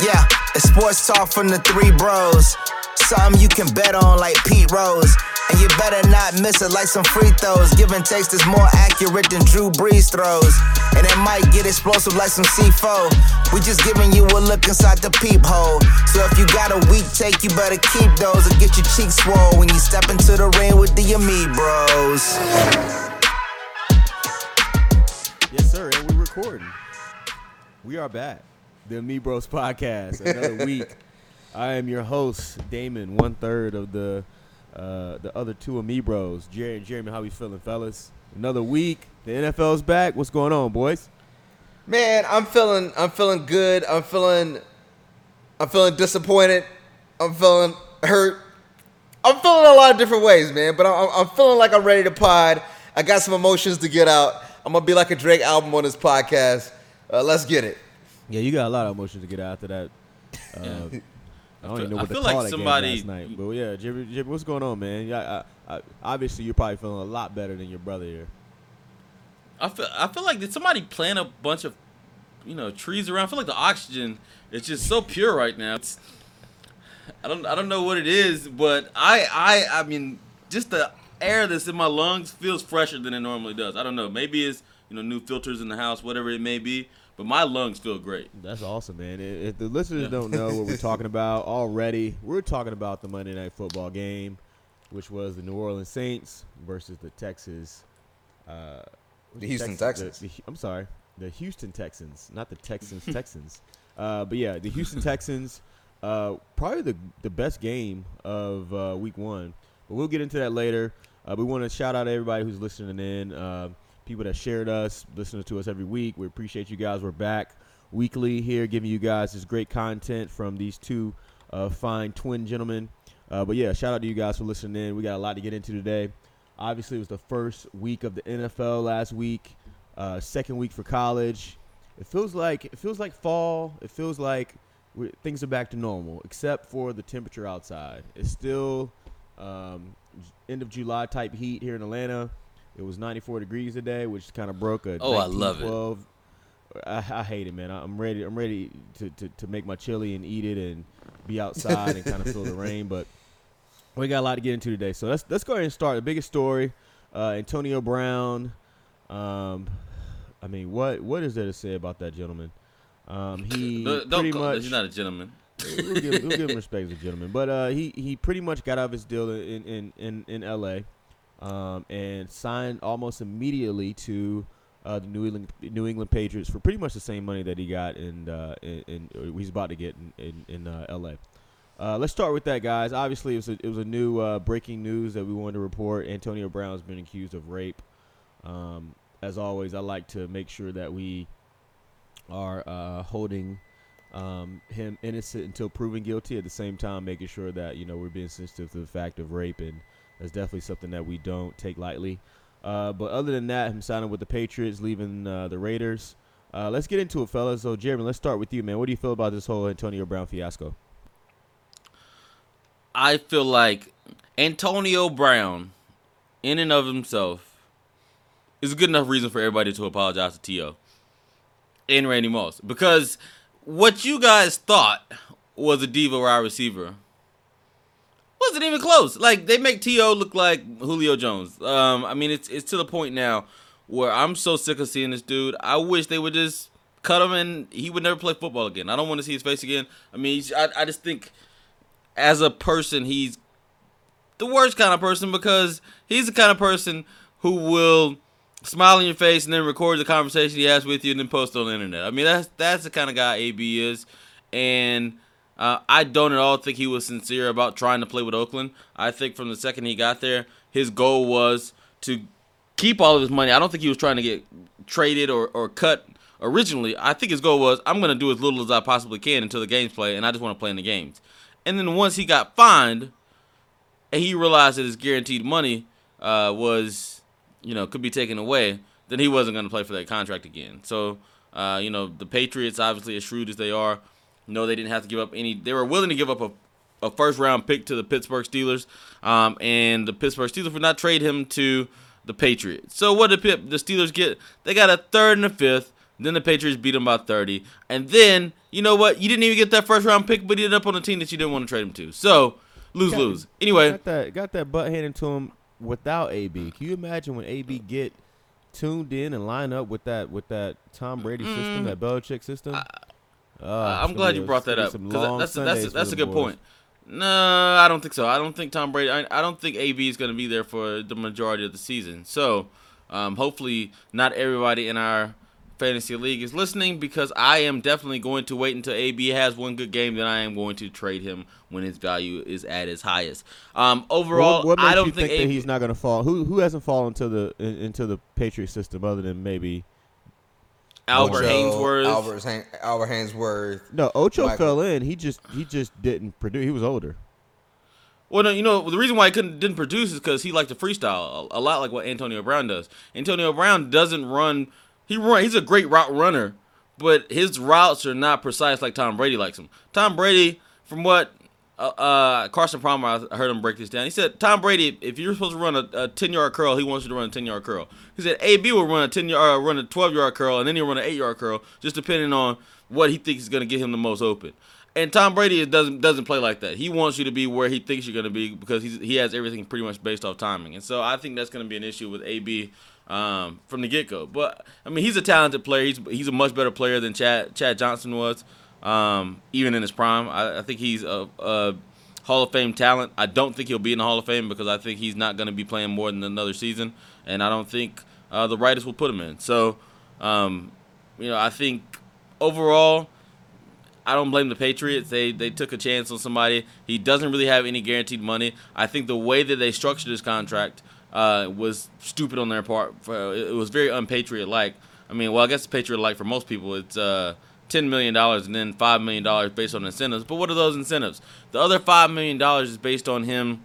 Yeah, it's sports talk from the three bros. Something you can bet on like Pete Rose. And you better not miss it like some free throws. Give and takes is more accurate than Drew Brees throws. And it might get explosive like some C4. We just giving you a look inside the peephole. So if you got a weak take, you better keep those and get your cheeks swole when you step into the ring with the Ami bros. Yes, sir, and we're recording. We are back. The Me Bros podcast, another week. I am your host, Damon, one third of the uh, the other two Ami Bros, Jerry and Jeremy. How we feeling, fellas? Another week. The NFL's back. What's going on, boys? Man, I'm feeling I'm feeling good. I'm feeling I'm feeling disappointed. I'm feeling hurt. I'm feeling a lot of different ways, man. But I'm, I'm feeling like I'm ready to pod. I got some emotions to get out. I'm gonna be like a Drake album on this podcast. Uh, let's get it. Yeah, you got a lot of emotions to get out after that. Uh, I don't even know I what to feel call like that somebody- game last night. But yeah, Jibby, Jibby, what's going on, man? Yeah, I, I, obviously you're probably feeling a lot better than your brother here. I feel I feel like did somebody plant a bunch of you know trees around? I feel like the oxygen is just so pure right now. It's I don't I don't know what it is, but I I I mean just the air that's in my lungs feels fresher than it normally does. I don't know. Maybe it's you know new filters in the house, whatever it may be. But my lungs feel great. That's awesome, man. If if the listeners Yeah. don't know what we're talking about already, we're talking about the Monday Night Football game, which was the New Orleans Saints versus the Texas. Uh, The Houston Tex- the- Texans. the- I'm sorry, the Houston Texans, not the Texans Texans. Uh, but yeah, the Houston Texans. Uh, probably the the best game of uh, Week One. But we'll get into that later. Uh, we want to shout out everybody who's listening in. People that shared us, listening to us every week. We appreciate you guys. We're back weekly here, giving you guys this great content from these two uh, fine twin gentlemen. Uh, but yeah, shout out to you guys for listening in. We got a lot to get into today. Obviously, it was the first week of the NFL last week. Uh, second week for college. It feels like it feels like fall. It feels like things are back to normal, except for the temperature outside. It's still um, end of July type heat here in Atlanta. It was 94 degrees today, which kind of broke a Oh, I love it. 1912 I, I hate it, man. I'm ready. I'm ready to, to, to make my chili and eat it and be outside and kind of feel the rain. But we got a lot to get into today, so let's let's go ahead and start. The biggest story: uh, Antonio Brown. Um, I mean, what what is there to say about that gentleman? Um, he Don't- Don't pretty much he's not a gentleman. we'll, give, we'll give him respect as a gentleman. But uh, he he pretty much got out of his deal in in in, in L.A. Um, and signed almost immediately to uh, the New England New England Patriots for pretty much the same money that he got in uh, in, in he's about to get in in, in uh, L.A. Uh, let's start with that, guys. Obviously, it was a, it was a new uh, breaking news that we wanted to report. Antonio Brown has been accused of rape. Um, as always, I like to make sure that we are uh, holding um, him innocent until proven guilty. At the same time, making sure that you know we're being sensitive to the fact of rape, and that's definitely something that we don't take lightly. Uh, but other than that, him signing with the Patriots, leaving uh, the Raiders. Uh, let's get into it, fellas. So, Jeremy, let's start with you, man. What do you feel about this whole Antonio Brown fiasco? I feel like Antonio Brown, in and of himself, is a good enough reason for everybody to apologize to T.O. and Randy Moss. Because what you guys thought was a diva wide receiver wasn't even close. Like they make T.O. look like Julio Jones. Um, I mean, it's it's to the point now where I'm so sick of seeing this dude. I wish they would just cut him and he would never play football again. I don't want to see his face again. I mean, I I just think as a person, he's the worst kind of person because he's the kind of person who will smile in your face and then record the conversation he has with you and then post on the internet. I mean, that's that's the kind of guy AB is, and uh, I don't at all think he was sincere about trying to play with Oakland. I think from the second he got there, his goal was to keep all of his money. I don't think he was trying to get traded or, or cut originally. I think his goal was I'm going to do as little as I possibly can until the games play, and I just want to play in the games. And then once he got fined, and he realized that his guaranteed money uh, was, you know, could be taken away, then he wasn't going to play for that contract again. So, uh, you know, the Patriots, obviously as shrewd as they are, know they didn't have to give up any. They were willing to give up a, a first round pick to the Pittsburgh Steelers, um, and the Pittsburgh Steelers would not trade him to the Patriots. So what did Pip, the Steelers get? They got a third and a fifth. Then the Patriots beat them by 30, and then you know what? You didn't even get that first round pick, but he ended up on a team that you didn't want to trade him to. So lose lose. Anyway, got that got that butt handed to him without AB. Can you imagine when AB get tuned in and line up with that with that Tom Brady system, that Belichick system? Uh, I'm glad you brought that up because that's that's that's, that's a good boys. point. No, I don't think so. I don't think Tom Brady. I, I don't think AB is going to be there for the majority of the season. So, um, hopefully, not everybody in our fantasy league is listening because I am definitely going to wait until AB has one good game. Then I am going to trade him when his value is at is highest. Um, overall, what, what I don't think, think, AB, that he's not going to fall. Who who hasn't fallen into the in, into the Patriot system other than maybe Albert Ocho, Haynesworth. Albert, Albert Haynesworth. No, Ocho Michael. fell in. He just he just didn't produce. He was older. Well, no, you know the reason why he couldn't didn't produce is because he liked to freestyle a, a, lot, like what Antonio Brown does. Antonio Brown doesn't run. He run. He's a great route runner, but his routes are not precise like Tom Brady likes them. Tom Brady, from what uh, uh, Carson Palmer, I heard him break this down. He said Tom Brady, if you're supposed to run a, a ten yard curl, he wants you to run a ten yard curl. He said AB will run a ten yard, uh, run a twelve yard curl, and then he'll run an eight yard curl, just depending on what he thinks is going to get him the most open. And Tom Brady doesn't doesn't play like that. He wants you to be where he thinks you're going to be because he's, he has everything pretty much based off timing. And so I think that's going to be an issue with AB um, from the get go. But I mean, he's a talented player. He's he's a much better player than Chad Chad Johnson was, um, even in his prime. I, I think he's a, a Hall of Fame talent. I don't think he'll be in the Hall of Fame because I think he's not going to be playing more than another season, and I don't think uh, the writers will put him in. So, um, you know, I think overall, I don't blame the Patriots. They they took a chance on somebody. He doesn't really have any guaranteed money. I think the way that they structured his contract uh, was stupid on their part. It was very unpatriot like. I mean, well, I guess patriot like for most people. It's uh, ten million dollars and then five million dollars based on incentives. But what are those incentives? The other five million dollars is based on him,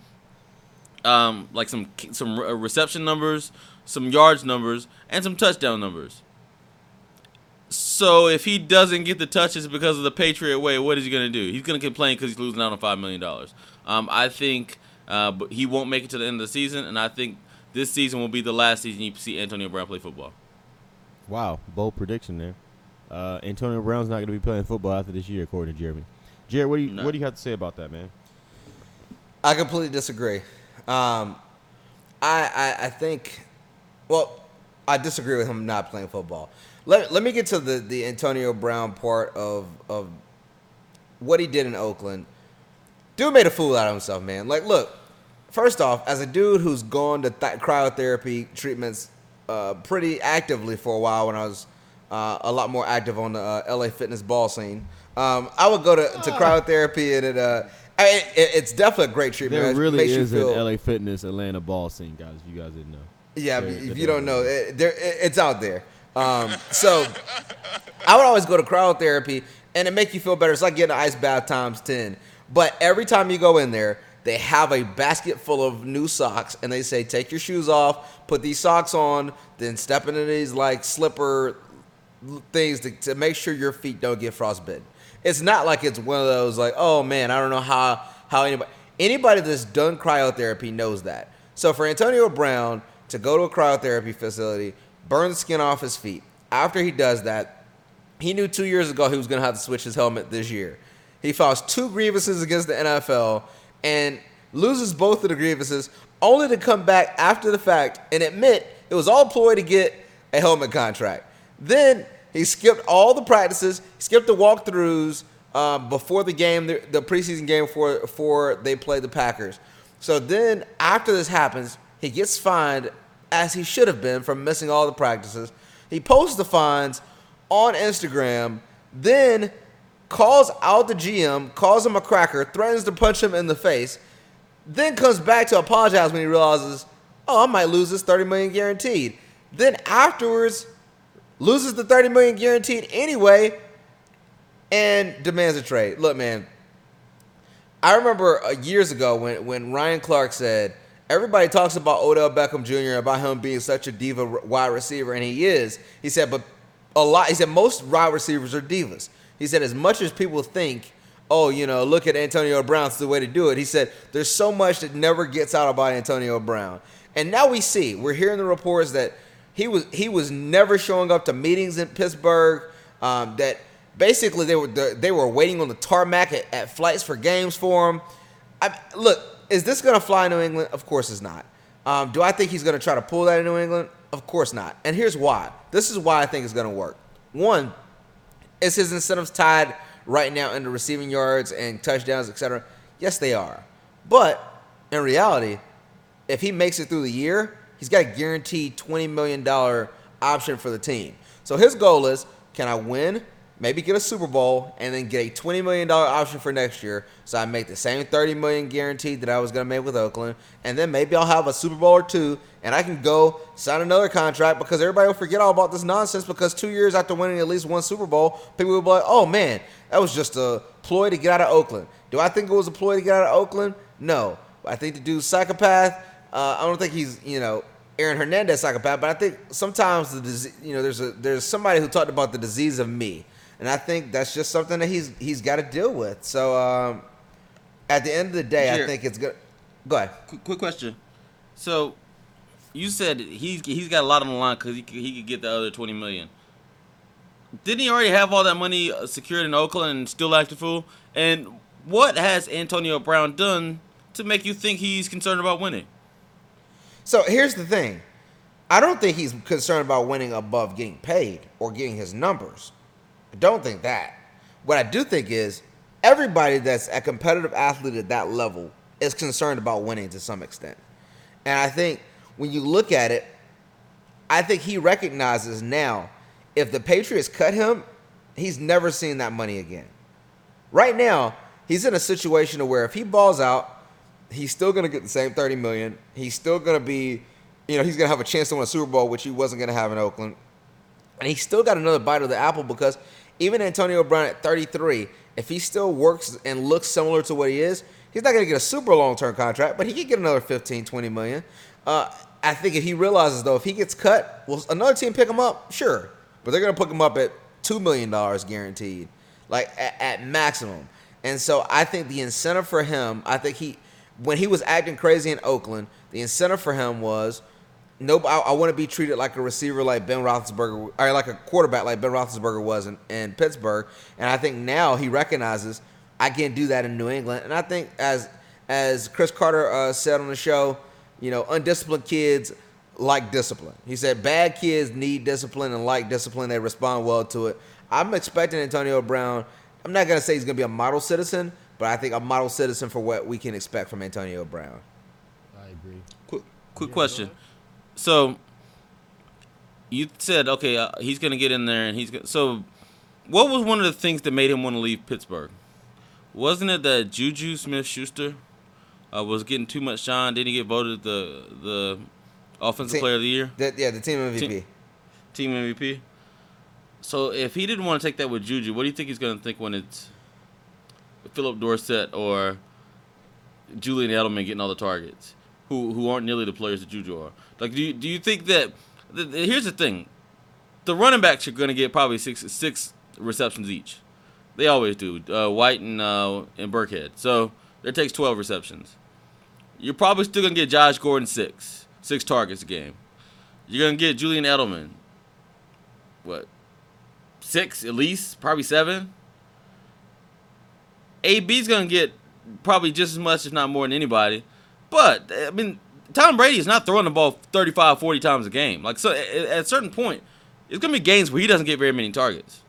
um, like some some reception numbers, some yards numbers, and some touchdown numbers. So if he doesn't get the touches because of the Patriot way, what is he gonna do? He's gonna complain because he's losing out on five million dollars. Um, I think uh, he won't make it to the end of the season, and I think this season will be the last season you see Antonio Brown play football. Wow, bold prediction there. Uh, Antonio Brown's not going to be playing football after this year, according to Jeremy. Jared, what do you no. what do you have to say about that, man? I completely disagree. Um, I, I I think, well, I disagree with him not playing football. Let, let me get to the, the Antonio Brown part of of what he did in Oakland. Dude made a fool out of himself, man. Like, look, first off, as a dude who's gone to th- cryotherapy treatments uh, pretty actively for a while when I was uh, a lot more active on the uh, LA fitness ball scene. Um, I would go to, to ah. cryotherapy and it, uh, I mean, it, it's definitely a great treatment. There really is an LA fitness Atlanta ball scene, guys. If you guys didn't know. Yeah, there, if you don't know, it, there, it's out there. Um, so I would always go to cryotherapy and it make you feel better. It's like getting an ice bath times ten. But every time you go in there, they have a basket full of new socks and they say take your shoes off, put these socks on, then step into these like slipper things to, to make sure your feet don't get frostbitten. It's not like it's one of those like, oh man, I don't know how how anybody anybody that's done cryotherapy knows that. So for Antonio Brown to go to a cryotherapy facility, burn the skin off his feet. After he does that, he knew two years ago he was going to have to switch his helmet this year. He files two grievances against the NFL and loses both of the grievances, only to come back after the fact and admit it was all ploy to get a helmet contract. Then he skipped all the practices, skipped the walkthroughs um, before the game, the, the preseason game before, before they played the Packers. So then, after this happens, he gets fined as he should have been from missing all the practices. He posts the fines on Instagram, then calls out the GM, calls him a cracker, threatens to punch him in the face, then comes back to apologize when he realizes, oh, I might lose this 30 million guaranteed. Then afterwards, loses the 30 million guaranteed anyway, and demands a trade. Look, man, I remember uh, years ago when, when Ryan Clark said, everybody talks about Odell Beckham Jr. about him being such a diva wide receiver, and he is. He said, but a lot. He said most wide receivers are divas. He said as much as people think, oh, you know, look at Antonio Brown, it's the way to do it. He said there's so much that never gets out about Antonio Brown, and now we see. We're hearing the reports that he was he was never showing up to meetings in Pittsburgh. Um, that Basically, they were they were waiting on the tarmac at, at flights for games for him. I, look, is this going to fly in New England? Of course, it's not. Um, do I think he's going to try to pull that in New England? Of course not. And here's why. This is why I think it's going to work. One, is his incentives tied right now into receiving yards and touchdowns, etc.? Yes, they are. But in reality, if he makes it through the year, he's got a guaranteed $20 million option for the team. So his goal is can I win, maybe get a Super Bowl, and then get a $20 million option for next year so I make the same 30 million guaranteed that I was going to make with Oakland. And then maybe I'll have a Super Bowl or two, and I can go sign another contract because everybody will forget all about this nonsense because two years after winning at least one Super Bowl, people will be like, oh man, that was just a ploy to get out of Oakland. Do I think it was a ploy to get out of Oakland? No. I think the dude's psychopath. Uh, I don't think he's, you know, Aaron Hernandez psychopath, but I think sometimes the disease, you know, there's a there's somebody who talked about the disease of me, and I think that's just something that he's he's got to deal with. So um, at the end of the day, I think it's good. Go ahead. Quick, quick question. So, you said he's he's got a lot on the line because he could, he could get the other twenty million. Didn't he already have all that money uh, secured in Oakland and still act a fool? And what has Antonio Brown done to make you think he's concerned about winning? So here's the thing. I don't think he's concerned about winning above getting paid or getting his numbers. I don't think that. What I do think is everybody that's a competitive athlete at that level is concerned about winning to some extent. And I think when you look at it, I think he recognizes now if the Patriots cut him, he's never seen that money again. Right now, he's in a situation where if he balls out, he's still going to get the same 30 million. He's still going to be, you know, he's going to have a chance to win a Super Bowl, which he wasn't going to have in Oakland. And he's still got another bite of the apple because even Antonio Brown at 33, if he still works and looks similar to what he is, he's not going to get a super long term contract, but he could get another 15, 20 million. Uh, I think if he realizes, though, if he gets cut, will another team pick him up? Sure. But they're going to pick him up at $2 million guaranteed, like at, at maximum. And so I think the incentive for him, I think he, when he was acting crazy in Oakland, the incentive for him was, no, I, I want to be treated like a receiver like Ben Roethlisberger, or like a quarterback like Ben Roethlisberger was in, in Pittsburgh. And I think now he recognizes I can't do that in New England. And I think as as Cris Carter uh, said on the show, you know, undisciplined kids like discipline. He said bad kids need discipline and like discipline. They respond well to it. I'm expecting Antonio Brown. I'm not gonna say he's gonna be a model citizen, but I think a model citizen for what we can expect from Antonio Brown. I agree. Quick, quick question. So, you said okay, uh, he's gonna get in there, and he's gonna, so. What was one of the things that made him want to leave Pittsburgh? Wasn't it that Juju Smith-Schuster uh, was getting too much shine? Didn't he get voted the the offensive Team- player of the year, The- yeah, the team MVP. Team- team MVP? So if he didn't want to take that with Juju, what do you think he's gonna think when it's Phillip Dorsett or Julian Edelman getting all the targets, who who aren't nearly the players that Juju are. Like, do you, do you think that? th- th- here's the thing: the running backs are going to get probably six six receptions each. They always do. Uh, White and uh, and Burkhead. So that takes twelve receptions. You're probably still going to get Josh Gordon six six targets a game. You're going to get Julian Edelman. What? Six at least, probably seven. AB's gonna get probably just as much, if not more than anybody. But I mean, Tom Brady is not throwing the ball 35, 40 times a game. Like so, at, a certain point, it's gonna be games where he doesn't get very many targets.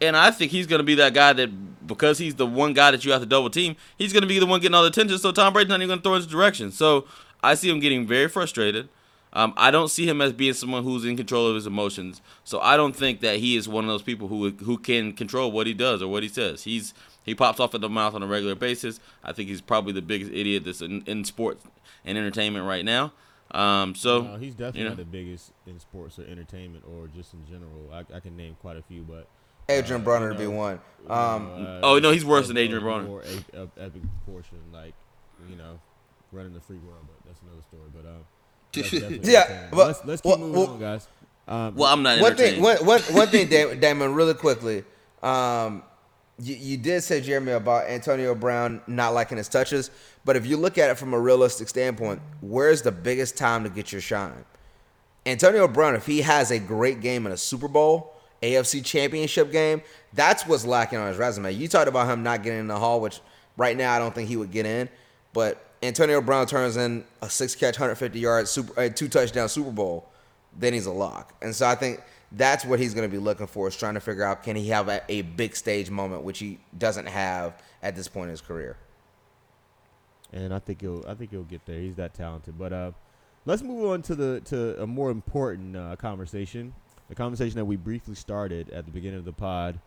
And I think he's gonna be that guy that because he's the one guy that you have to double team, he's gonna be the one getting all the attention. So Tom Brady's not even gonna throw in his direction. So I see him getting very frustrated. Um, I don't see him as being someone who's in control of his emotions. So I don't think that he is one of those people who who can control what he does or what he says. He's he pops off at the mouth on a regular basis. I think he's probably the biggest idiot that's in, in sports and entertainment right now. Um, so No, he's definitely you know. not the biggest in sports or entertainment or just in general. I, I can name quite a few, but Adrien uh, Broner you to be know, one. Um, uh, Oh, no, he's worse than Adrien of Broner. More epic proportion, like you know, running the free world, but that's another story. But um, Yeah, but- let's let's keep well- moving well- on, guys. Um, well, I'm not one thing, entertained. one, one, one thing, Damon, Damon, really quickly. Um, you, you did say, Jeremy, about Antonio Brown not liking his touches, but if you look at it from a realistic standpoint, where's the biggest time to get your shine? Antonio Brown, if he has a great game in a Super Bowl AFC Championship game. That's what's lacking on his resume. You talked about him not getting in the hall, which right now I don't think he would get in. But Antonio Brown turns in a six catch, 150 yard, super, two touchdown Super Bowl, then he's a lock. And so I think that's what he's going to be looking for is trying to figure out can he have a, a big stage moment, which he doesn't have at this point in his career. and I think he'll I think he'll get there. He's that talented. But uh, let's move on to the to a more important uh, conversation, the conversation that we briefly started at the beginning of the pod,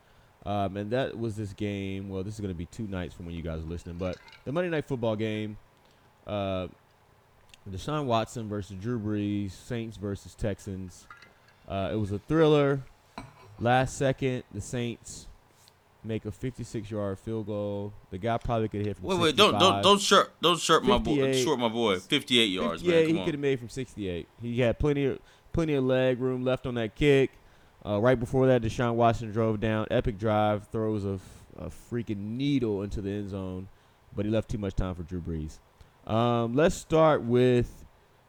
um, and that was this game. Well, this is going to be two nights from when you guys are listening, but the Monday Night Football game, uh, Deshaun Watson versus Drew Brees, Saints versus Texans. Uh, it was a thriller. Last second, the Saints make a 56-yard field goal. The guy probably could hit from Wait, wait, don't don't don't short don't short my boy 58. short my boy. Fifty eight yards, Yeah, he could have made from 68. He had plenty of plenty of leg room left on that kick. Uh, right before that, Deshaun Watson drove down, epic drive, throws a, a freaking needle into the end zone, but he left too much time for Drew Brees. Um, let's start with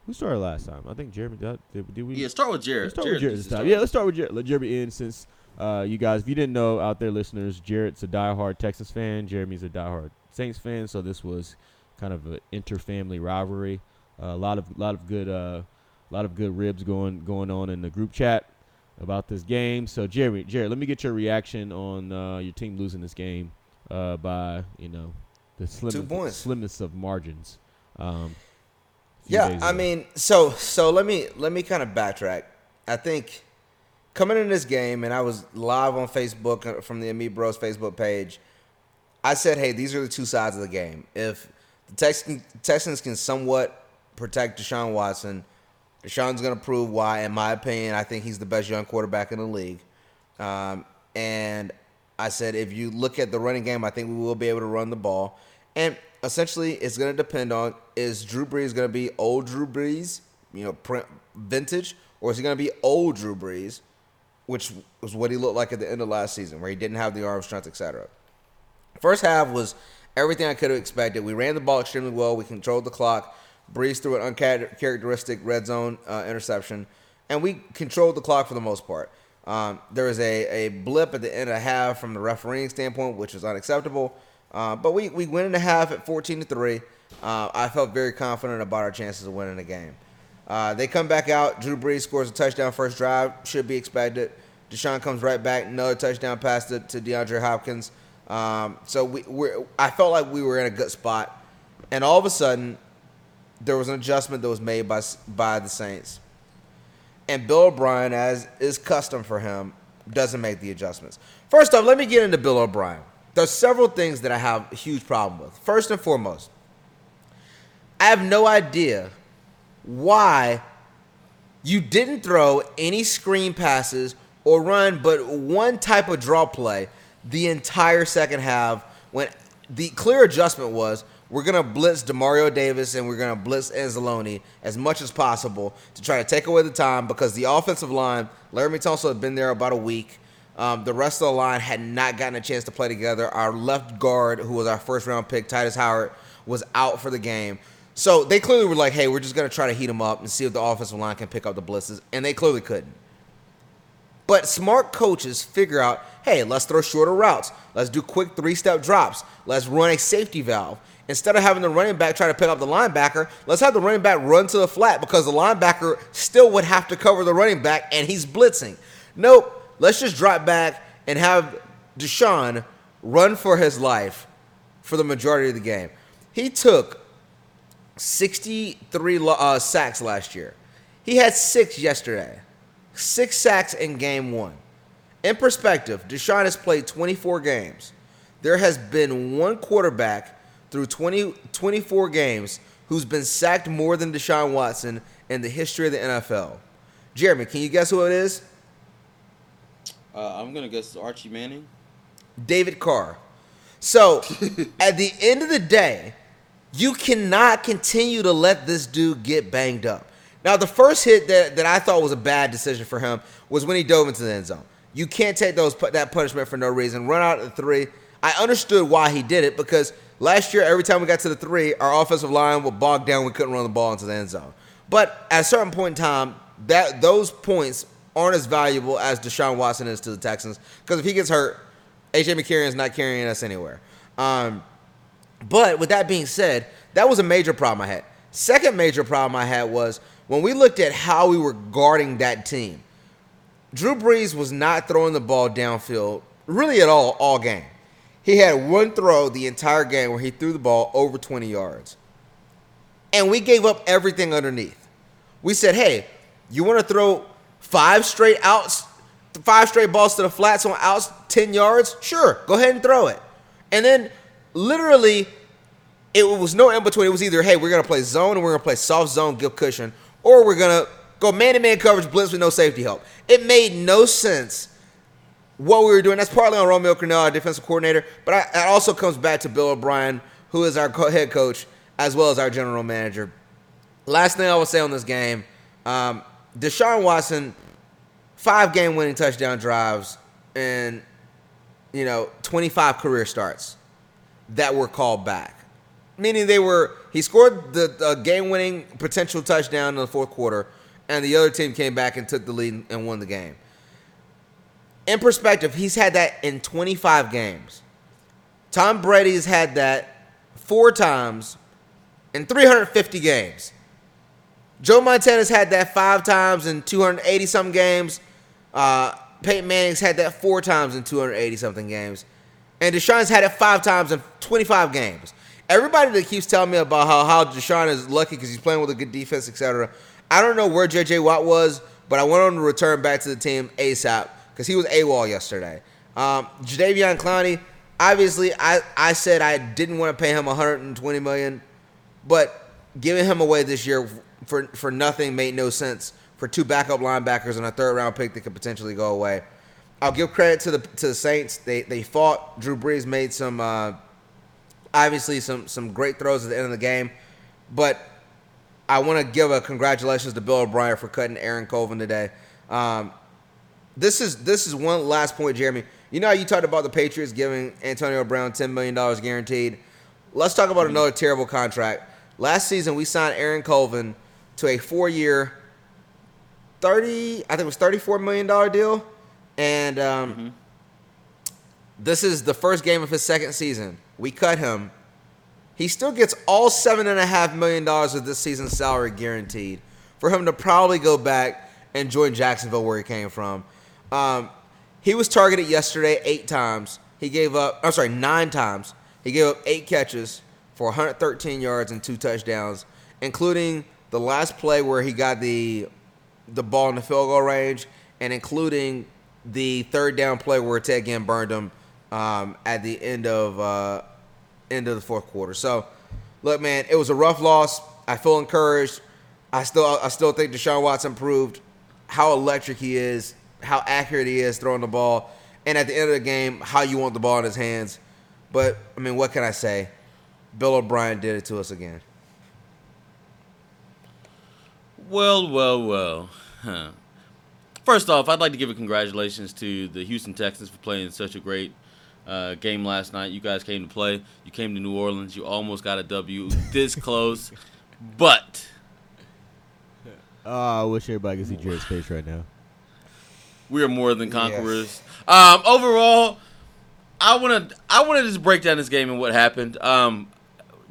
who started last time. I think Jeremy. Did, did, did we? Yeah, start with Jared. Let's start Jared with Jarrett needs this time. Yeah, let's start with Jarrett. Let Jeremy in since uh, you guys, if you didn't know out there, listeners, Jarrett's a diehard Texas fan. Jeremy's a diehard Saints fan. So this was kind of an inter-family rivalry. Uh, a lot of lot of good uh, lot of good ribs going going on in the group chat about this game. So Jeremy, Jared, let me get your reaction on uh, your team losing this game uh, by you know the slim, points. slimness of margins. Um, a few Yeah, I mean, so so let me let me kind of backtrack. I think coming in this game, and I was live on Facebook uh, from the Amit Bros Facebook page. I said, hey, these are the two sides of the game. If the Texans, Texans can somewhat protect Deshaun Watson, Deshaun's going to prove why, in my opinion, I think he's the best young quarterback in the league. Um, and I said, if you look at the running game, I think we will be able to run the ball. And essentially, it's going to depend on is Drew Brees going to be old Drew Brees, you know, print, vintage, or is he going to be old Drew Brees, which was what he looked like at the end of last season, where he didn't have the arm strength, etc. First half was everything I could have expected. We ran the ball extremely well. We controlled the clock. Brees threw an uncharacteristic red zone uh, interception, and we controlled the clock for the most part. Um, there was a, a blip at the end of half from the refereeing standpoint, which was unacceptable. Uh, but we, we went in the half at 14 to 3. Uh, I felt very confident about our chances of winning the game. Uh, they come back out. Drew Brees scores a touchdown first drive. Should be expected. Deshaun comes right back. Another touchdown pass to, to DeAndre Hopkins. Um, so we, we're, I felt like we were in a good spot. And all of a sudden, there was an adjustment that was made by, by the Saints. And Bill O'Brien, as is custom for him, doesn't make the adjustments. First off, let me get into Bill O'Brien. There's several things that I have a huge problem with. First and foremost, I have no idea why you didn't throw any screen passes or run but one type of draw play the entire second half when the clear adjustment was we're going to blitz Demario Davis and we're going to blitz Anzalone as much as possible to try to take away the time because the offensive line, Laremy Tunsil had been there about a week. Um, the rest of the line had not gotten a chance to play together. Our left guard, who was our first round pick, Tytus Howard, was out for the game. So they clearly were like, hey, we're just going to try to heat him up and see if the offensive line can pick up the blitzes. And they clearly couldn't. But smart coaches figure out, hey, let's throw shorter routes. Let's do quick three step drops. Let's run a safety valve. Instead of having the running back try to pick up the linebacker, let's have the running back run to the flat because the linebacker still would have to cover the running back and he's blitzing. Nope. Let's just drop back and have Deshaun run for his life for the majority of the game. He took 63 uh, sacks last year. He had six yesterday. Six sacks in game one. In perspective, Deshaun has played 24 games. There has been one quarterback through 20, 24 games who's been sacked more than Deshaun Watson in the history of the NFL. Jeremy, can you guess who it is? Uh, I'm gonna guess Archie Manning. David Carr. So, at the end of the day, you cannot continue to let this dude get banged up. Now, the first hit that, that I thought was a bad decision for him was when he dove into the end zone. You can't take those that punishment for no reason. Run out at the three. I understood why he did it because last year, every time we got to the three, our offensive line would bog down. We couldn't run the ball into the end zone. But at a certain point in time, that those points aren't as valuable as Deshaun Watson is to the Texans because if he gets hurt, AJ McCarron is not carrying us anywhere. Um, but with that being said, that was a major problem I had. Second major problem I had was when we looked at how we were guarding that team. Drew Brees was not throwing the ball downfield really at all all game. He had one throw the entire game where he threw the ball over 20 yards. And we gave up everything underneath. We said, "Hey, you want to throw five straight outs, five straight balls to the flats on outs 10 yards? Sure, go ahead and throw it." And then literally it was no in between. It was either, "Hey, we're going to play zone and we're going to play soft zone, give cushion," or we're going to go man-to-man coverage blitz with no safety help. It made no sense what we were doing. That's partly on Romeo Crennel, our defensive coordinator, but I, it also comes back to Bill O'Brien, who is our head coach as well as our general manager. Last thing I will say on this game, um, Deshaun Watson, five game winning touchdown drives and you know 25 career starts that were called back. Meaning they were he scored the, the game winning potential touchdown in the fourth quarter, and the other team came back and took the lead and won the game in perspective, he's had that in 25 games. Tom Brady's had that four times in 350 games. Joe Montana's had that five times in 280 something games. Uh, Peyton Manning's had that four times in 280 something games. And Deshaun's had it five times in 25 games. Everybody that keeps telling me about how, how Deshaun is lucky because he's playing with a good defense, etc. I don't know where JJ Watt was, but I want him to return back to the team ASAP because he was AWOL yesterday. Um, Jadeveon Clowney, obviously, I, I said I didn't want to pay him 120 million, but giving him away this year for for nothing made no sense for two backup linebackers and a third round pick that could potentially go away. I'll give credit to the to the Saints. They they fought. Drew Brees made some uh, obviously some some great throws at the end of the game, but I want to give a congratulations to Bill O'Brien for cutting Aaron Colvin today. Um, this is this is one last point, Jeremy. You know how you talked about the Patriots giving Antonio Brown ten million dollars guaranteed. Let's talk about another terrible contract. Last season, we signed Aaron Colvin to a four-year, thirty I think it was thirty-four million dollar deal, and um, mm-hmm. this is the first game of his second season. We cut him. He still gets all seven and a half million dollars of this season's salary guaranteed for him to probably go back and join Jacksonville where he came from. Um, he was targeted yesterday eight times. He gave up, I'm sorry, nine times. He gave up eight catches for 113 yards and two touchdowns, including the last play where he got the the ball in the field goal range, and including the third down play where Ted Ginn burned him um, at the end of uh, end of the fourth quarter. So, look, man, it was a rough loss. I feel encouraged. I still I still think Deshaun Watson proved how electric he is how accurate he is throwing the ball, and at the end of the game, how you want the ball in his hands. But I mean, what can I say? Bill O'Brien did it to us again. Well, well, well. Huh. First off, I'd like to give a congratulations to the Houston Texans for playing such a great uh, game last night. You guys came to play. You came to New Orleans. You almost got a W this close, but. Oh, I wish everybody could see Jared's face right now. We are more than conquerors. Yes. Um, overall, I want to I want to just break down this game and what happened. Um,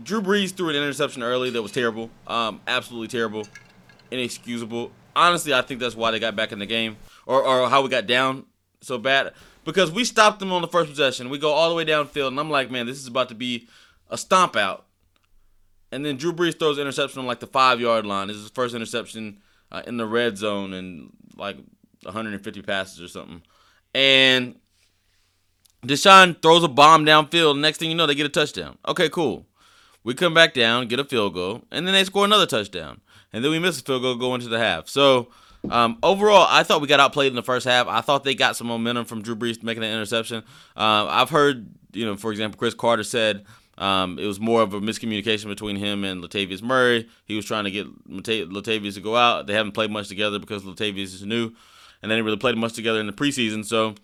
Drew Brees threw an interception early that was terrible, um, absolutely terrible, inexcusable. Honestly, I think that's why they got back in the game, or or how we got down so bad because we stopped them on the first possession. We go all the way downfield, and I'm like, man, this is about to be a stomp out. And then Drew Brees throws interception on like the five yard line. This is his first interception uh, in the red zone, and like 150 passes or something. And Deshaun throws a bomb downfield. Next thing you know, they get a touchdown. Okay, cool. We come back down, get a field goal, and then they score another touchdown. And then we missed a field goal, go into the half. So um, overall, I thought we got outplayed in the first half. I thought they got some momentum from Drew Brees making that interception. Uh, I've heard, you know, for example, Cris Carter said um, it was more of a miscommunication between him and Latavius Murray. He was trying to get Latavius to go out. They haven't played much together because Latavius is new and they didn't really play much together in the preseason. So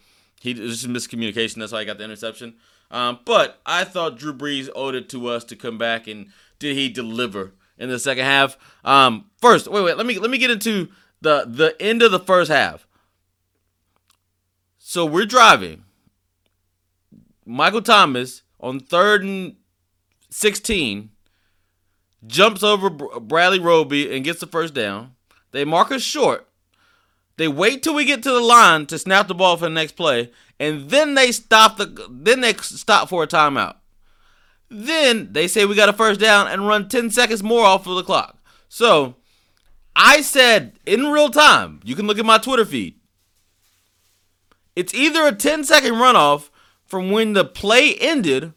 he it was just miscommunication. That's why I got the interception. Um, but I thought Drew Brees owed it to us to come back, and did he deliver in the second half? Um, first, wait, wait, let me let me get into the the end of the first half. So we're driving. Michael Thomas on third and 16 jumps over Bradley Roby and gets the first down. They mark us short. They wait till we get to the line to snap the ball for the next play, and then they stop the then they stop for a timeout. Then they say we got a first down and run 10 seconds more off of the clock. So I said in real time, you can look at my Twitter feed. It's either a 10 second runoff from when the play ended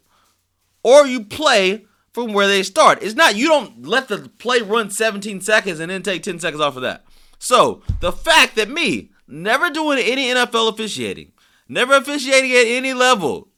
or you play from where they start. It's not you don't let the play run 17 seconds and then take 10 seconds off of that. So the fact that me never doing any NFL officiating, never officiating at any level,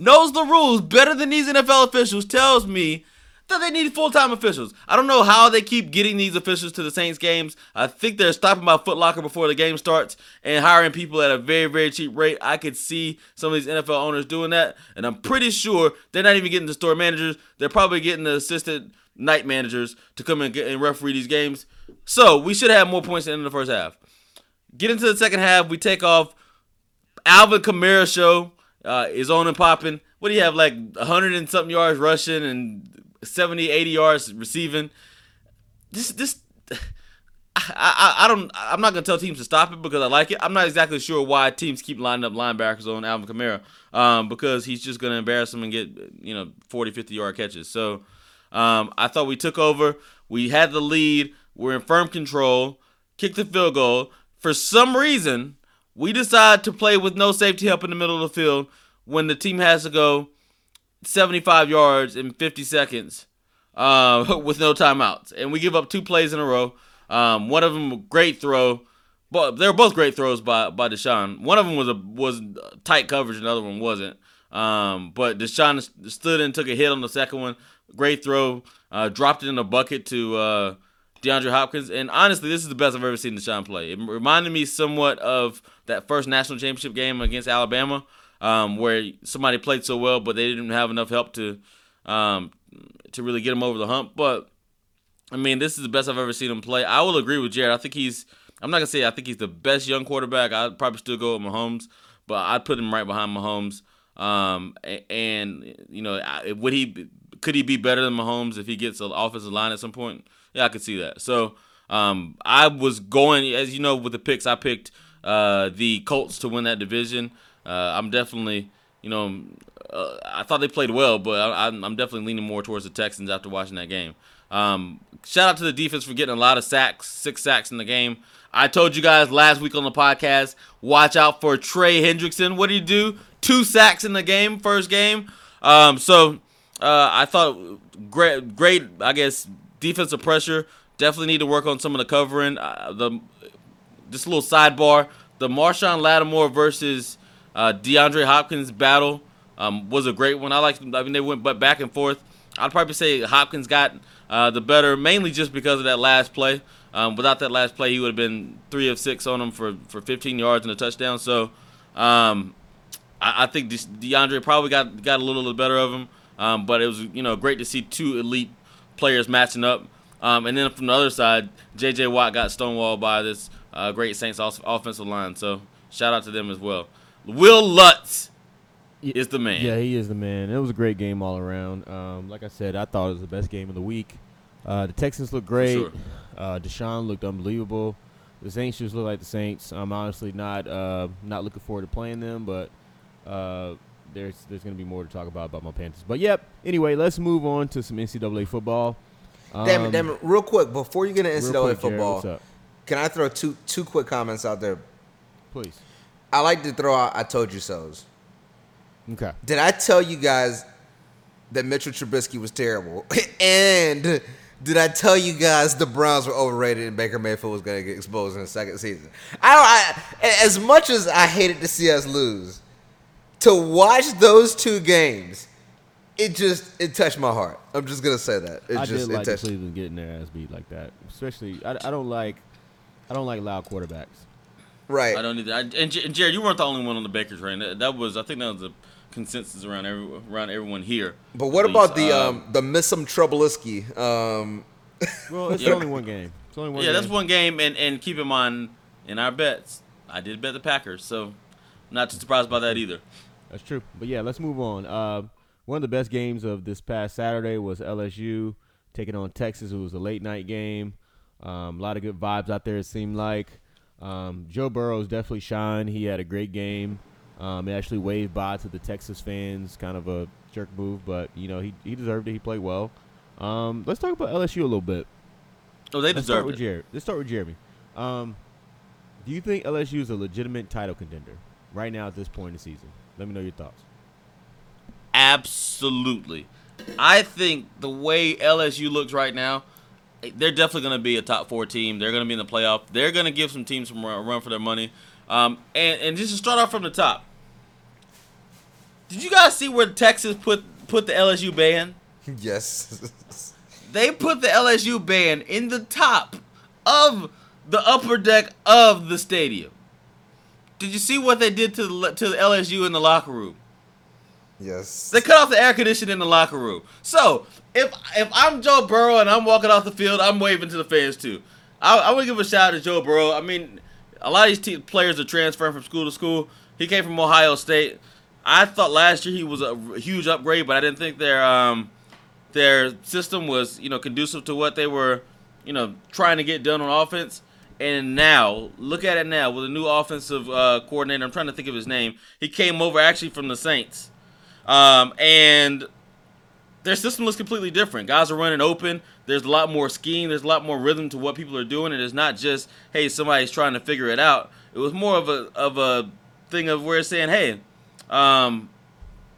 knows the rules better than these NFL officials tells me that they need full time officials. I don't know how they keep getting these officials to the Saints games. I think they're stopping by Footlocker before the game starts and hiring people at a very, very cheap rate. I could see some of these NFL owners doing that, and I'm pretty sure they're not even getting the store managers. They're probably getting the assistant night managers to come and, and referee these games. So we should have more points in the first half. Get into the second half. We take off. Alvin Kamara show uh, is on and popping. What do you have? Like 100 and something yards rushing and 70, 80 yards receiving. This, this, I, I, I don't. I'm not gonna tell teams to stop it because I like it. I'm not exactly sure why teams keep lining up linebackers on Alvin Kamara, um, because he's just gonna embarrass them and get you know 40, 50 yard catches. So, um, I thought we took over. We had the lead. We're in firm control. Kicked the field goal. For some reason, we decide to play with no safety help in the middle of the field when the team has to go 75 yards in 50 seconds uh, with no timeouts. And we give up two plays in a row. Um, one of them, a great throw. But they were both great throws by by Deshaun. One of them was a was tight coverage, another one wasn't. Um, but Deshaun stood and took a hit on the second one. Great throw. Uh, dropped it in a bucket to uh, DeAndre Hopkins. And honestly, this is the best I've ever seen Deshaun play. It reminded me somewhat of that first national championship game against Alabama um, where somebody played so well, but they didn't have enough help to um, to really get him over the hump. But I mean, this is the best I've ever seen him play. I will agree with Jared. I think he's. I'm not gonna say I think he's the best young quarterback. I'd probably still go with Mahomes, but I'd put him right behind Mahomes. Um, and you know, would he could he be better than Mahomes if he gets an offensive line at some point? Yeah, I could see that. So um, I was going, as you know, with the picks. I picked uh, the Colts to win that division. Uh, I'm definitely, you know, uh, I thought they played well, but I, am definitely leaning more towards the Texans after watching that game. Um, shout out to the defense for getting a lot of sacks, six sacks in the game. I told you guys last week on the podcast, watch out for Trey Hendrickson. What did he do? Two sacks in the game, first game. Um, so uh, I thought great, great. I guess defensive pressure. Definitely need to work on some of the covering. Uh, the just a little sidebar: the Marshon Lattimore versus uh, DeAndre Hopkins battle um, was a great one. I like. I mean, they went back and forth. I'd probably say Hopkins got uh, the better, mainly just because of that last play. Um, without that last play, he would have been three of six on him for, for 15 yards and a touchdown. So um, I, I, think DeAndre probably got got a little bit better of him. Um, but it was you know great to see two elite players matching up. Um, and then from the other side, J.J. Watt got stonewalled by this uh, great Saints offensive line. So shout out to them as well. Wil Lutz is the man. Yeah, he is the man. It was a great game all around. Um, like I said, I thought it was the best game of the week. Uh, the Texans looked great. Sure. Uh, Deshaun looked unbelievable. The Saints just look like the Saints. I'm honestly not uh, not looking forward to playing them, but uh, there's there's going to be more to talk about about my Panthers. But yep. Anyway, let's move on to some NCAA football. Um, damn it, damn it! Real quick before you get into NCAA quick, football, Jared, can I throw two two quick comments out there? Please. I like to throw out I told you so's. Okay. Did I tell you guys that Mitchell Trubisky was terrible? and did I tell you guys the Browns were overrated and Baker Mayfield was going to get exposed in the second season? I don't. I, as much as I hated to see us lose, to watch those two games, it just it touched my heart. I'm just gonna say that. It I just did like touched. Cleveland getting their ass beat like that, especially. I, I don't like. I don't like loud quarterbacks. Right. I don't either. I, and, and Jared, you weren't the only one on the Baker train. That, that was, I think, that was a consensus around every, around everyone here. But what about the um, um the Missum Trubisky? Um, well, it's yeah. only one game. It's only one. Yeah, game. that's one game, and and keep in mind in our bets, I did bet the Packers, so Not too surprised by that either. That's true. But yeah, let's move on. Uh, one of the best games of this past Saturday was LSU taking on Texas. It was a late night game. Um, a lot of good vibes out there. It seemed like um, Joe Burrow's definitely shined. He had a great game. Um, he actually waved bye to the Texas fans, kind of a jerk move, but you know he he deserved it. He played well. Um, let's talk about LSU a little bit. Oh, they Let's start deserve with it. Jeremy. Let's start with Jeremy. Um, do you think LSU is a legitimate title contender right now at this point in the season? Let me know your thoughts. Absolutely. I think the way LSU looks right now, they're definitely going to be a top four team. They're going to be in the playoff. They're going to give some teams some run run for their money. Um, and, and just to start off from the top, did you guys see where Texas put put the LSU ban? yes. They put the LSU ban in the top of the upper deck of the stadium. Did you see what they did to the, to the LSU in the locker room? yes. They cut off the air conditioning in the locker room. So if if I'm Joe Burrow and I'm walking off the field, I'm waving to the fans too. I, I would give a shout out to Joe Burrow. I mean, a lot of these te- players are transferring from school to school. He came from Ohio State. I thought last year he was a huge upgrade, but I didn't think their um their system was you know conducive to what they were you know trying to get done on offense. And now, look at it now with a new offensive uh, coordinator. I'm trying to think of his name. He came over actually from the Saints. Um, and their system looks completely different. Guys are running open. There's a lot more scheme. There's a lot more rhythm to what people are doing. And it's not just hey somebody's trying to figure it out. It was more of a of a thing of where it's saying hey, um,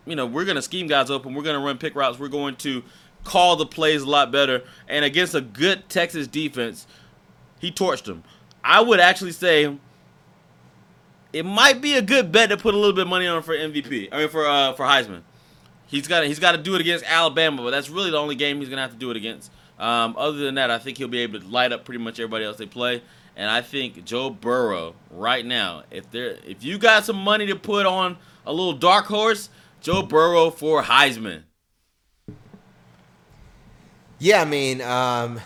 you know we're gonna scheme guys open. We're gonna run pick routes. We're going to call the plays a lot better. And against a good Texas defense, he torched them. I would actually say it might be a good bet to put a little bit of money on for MVP. I mean for uh, for Heisman. He's got he's got to do it against Alabama, but that's really the only game he's gonna have to do it against. Um, other than that, I think he'll be able to light up pretty much everybody else they play. And I think Joe Burrow right now, if there if you got some money to put on a little dark horse, Joe Burrow for Heisman. Yeah, I mean, um,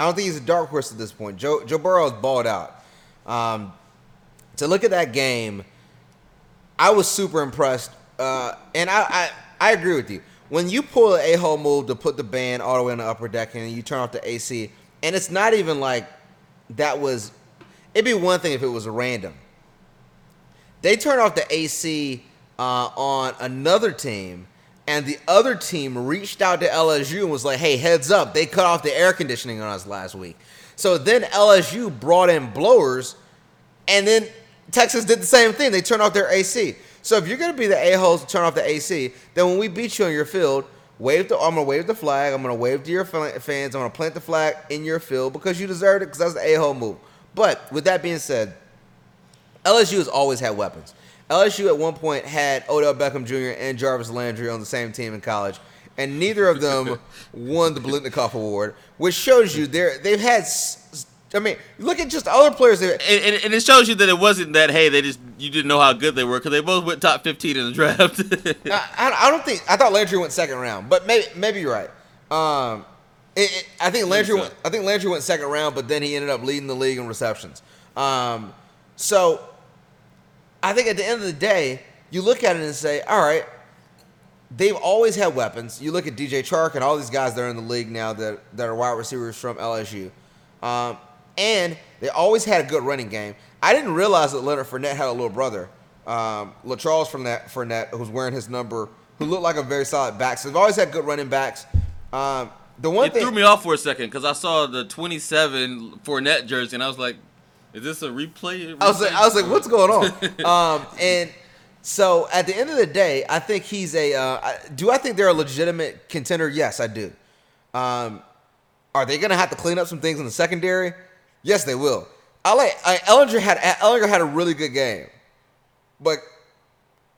I don't think he's a dark horse at this point. Joe Joe Burrow is balled out. Um, to look at that game, I was super impressed, uh, and I, I I agree with you. When you pull an a-hole move to put the band all the way on the upper deck and you turn off the AC, and it's not even like that was. It'd be one thing if it was random. They turned off the AC uh, on another team, and the other team reached out to LSU and was like, "Hey, heads up! They cut off the air conditioning on us last week." So then LSU brought in blowers, and then Texas did the same thing. They turned off their AC. So if you're gonna be the a holes to turn off the AC, then when we beat you on your field, wave the. I'm gonna wave the flag. I'm gonna wave to your fans. I'm gonna plant the flag in your field because you deserved it because that's the a hole move. But with that being said, LSU has always had weapons. LSU at one point had Odell Beckham Jr. and Jarvis Landry on the same team in college, and neither of them won the Biletnikoff Award, which shows you they're they've had. I mean, look at just other players. They, And, and, and it shows you that it wasn't that hey they just you didn't know how good they were because they both went top 15 in the draft. I, I I don't think I thought Landry went second round, but maybe maybe you're right. Um, it, it- I think Landry went, I think Landry went second round, but then he ended up leading the league in receptions. Um, so I think at the end of the day, you look at it and say, all right, they've always had weapons. You look at DJ Chark and all these guys that are in the league now that, that are wide receivers from LSU. Um, and they always had a good running game. I didn't realize that Leonard Fournette had a little brother, um, LaCharles Fournette, Fournette, who's wearing his number, who looked like a very solid back. So they've always had good running backs. Um, the one it thing threw me off for a second because I saw the 27 Fournette jersey and I was like, is this a replay? I was like. I was like, what's going on? um, and so at the end of the day, I think he's a. Uh, do I think they're a legitimate contender? Yes, I do. Um, are they going to have to clean up some things in the secondary? Yes, they will. I like I, Ehlinger had Ehlinger had a really good game, but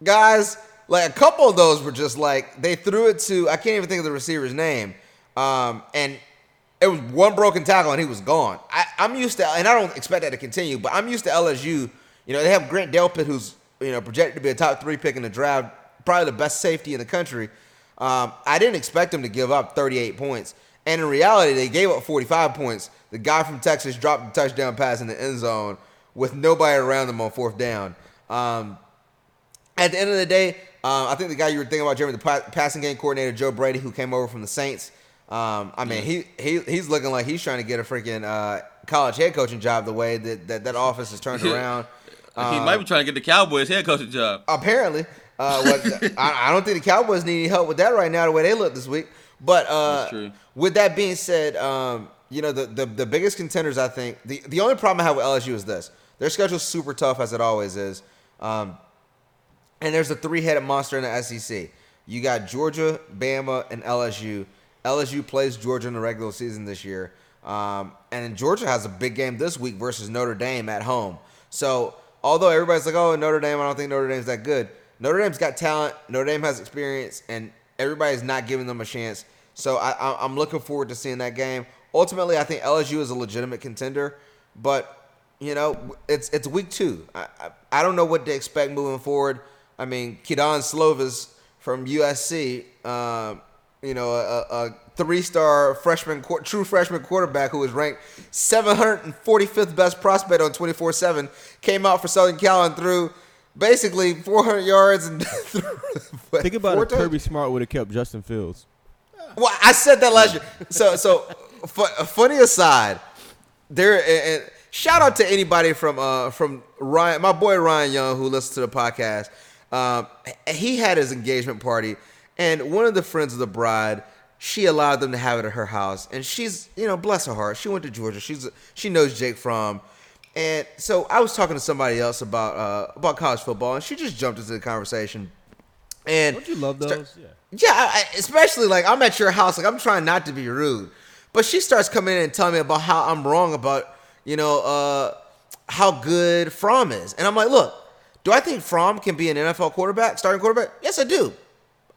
guys, like a couple of those were just like they threw it to I can't even think of the receiver's name, um, and it was one broken tackle and he was gone. I, I'm used to, and I don't expect that to continue, but I'm used to LSU. You know, they have Grant Delpit, who's you know projected to be a top three pick in the draft, probably the best safety in the country. Um, I didn't expect him to give up 38 points, and in reality, they gave up 45 points. The guy from Texas dropped the touchdown pass in the end zone with nobody around them on fourth down. Um, at the end of the day, um, I think the guy you were thinking about, Jeremy, the pa- passing game coordinator Joe Brady, who came over from the Saints. Um, I mean, he, he he's looking like he's trying to get a freaking uh, college head coaching job. The way that that, that office is turned around. he Um, might be trying to get the Cowboys head coaching job. apparently. Uh, what, I, I don't think the Cowboys need any help with that right now, the way they look this week. But uh, with that being said, um, you know the, the the biggest contenders, I think the the only problem I have with LSU is this: their schedule's super tough as it always is, um, and there's a three-headed monster in the SEC. You got Georgia, Bama, and LSU. LSU plays Georgia in the regular season this year, um, and Georgia has a big game this week versus Notre Dame at home. So although everybody's like, "Oh, Notre Dame," I don't think Notre Dame's that good. Notre Dame's got talent. Notre Dame has experience, and everybody's not giving them a chance. So I, I'm looking forward to seeing that game. Ultimately, I think LSU is a legitimate contender, but you know, it's it's week two. I, I, I don't know what to expect moving forward. I mean, Kedon Slovis from USC, um, you know, a, a three-star freshman, true freshman quarterback who was ranked 745th best prospect on 24/7, came out for Southern Cal and threw basically 400 yards and Think about if Kirby Smart would have kept Justin Fields. well, I said that last year. So, so fu- funny aside, there. And, and shout out to anybody from uh from Ryan, my boy Ryan Young, who listens to the podcast. Um, he had his engagement party, and one of the friends of the bride, she allowed them to have it at her house, and she's you know bless her heart, she went to Georgia. She's she knows Jake from. And so I was talking to somebody else about uh, about college football, and she just jumped into the conversation. And Don't you love start- those? Yeah. yeah, I, I- especially like I'm at your house, like I'm trying not to be rude, but she starts coming in and telling me about how I'm wrong about you know uh, how good Fromm is, and I'm like, look, do I think Fromm can be an NFL quarterback, starting quarterback? Yes, I do.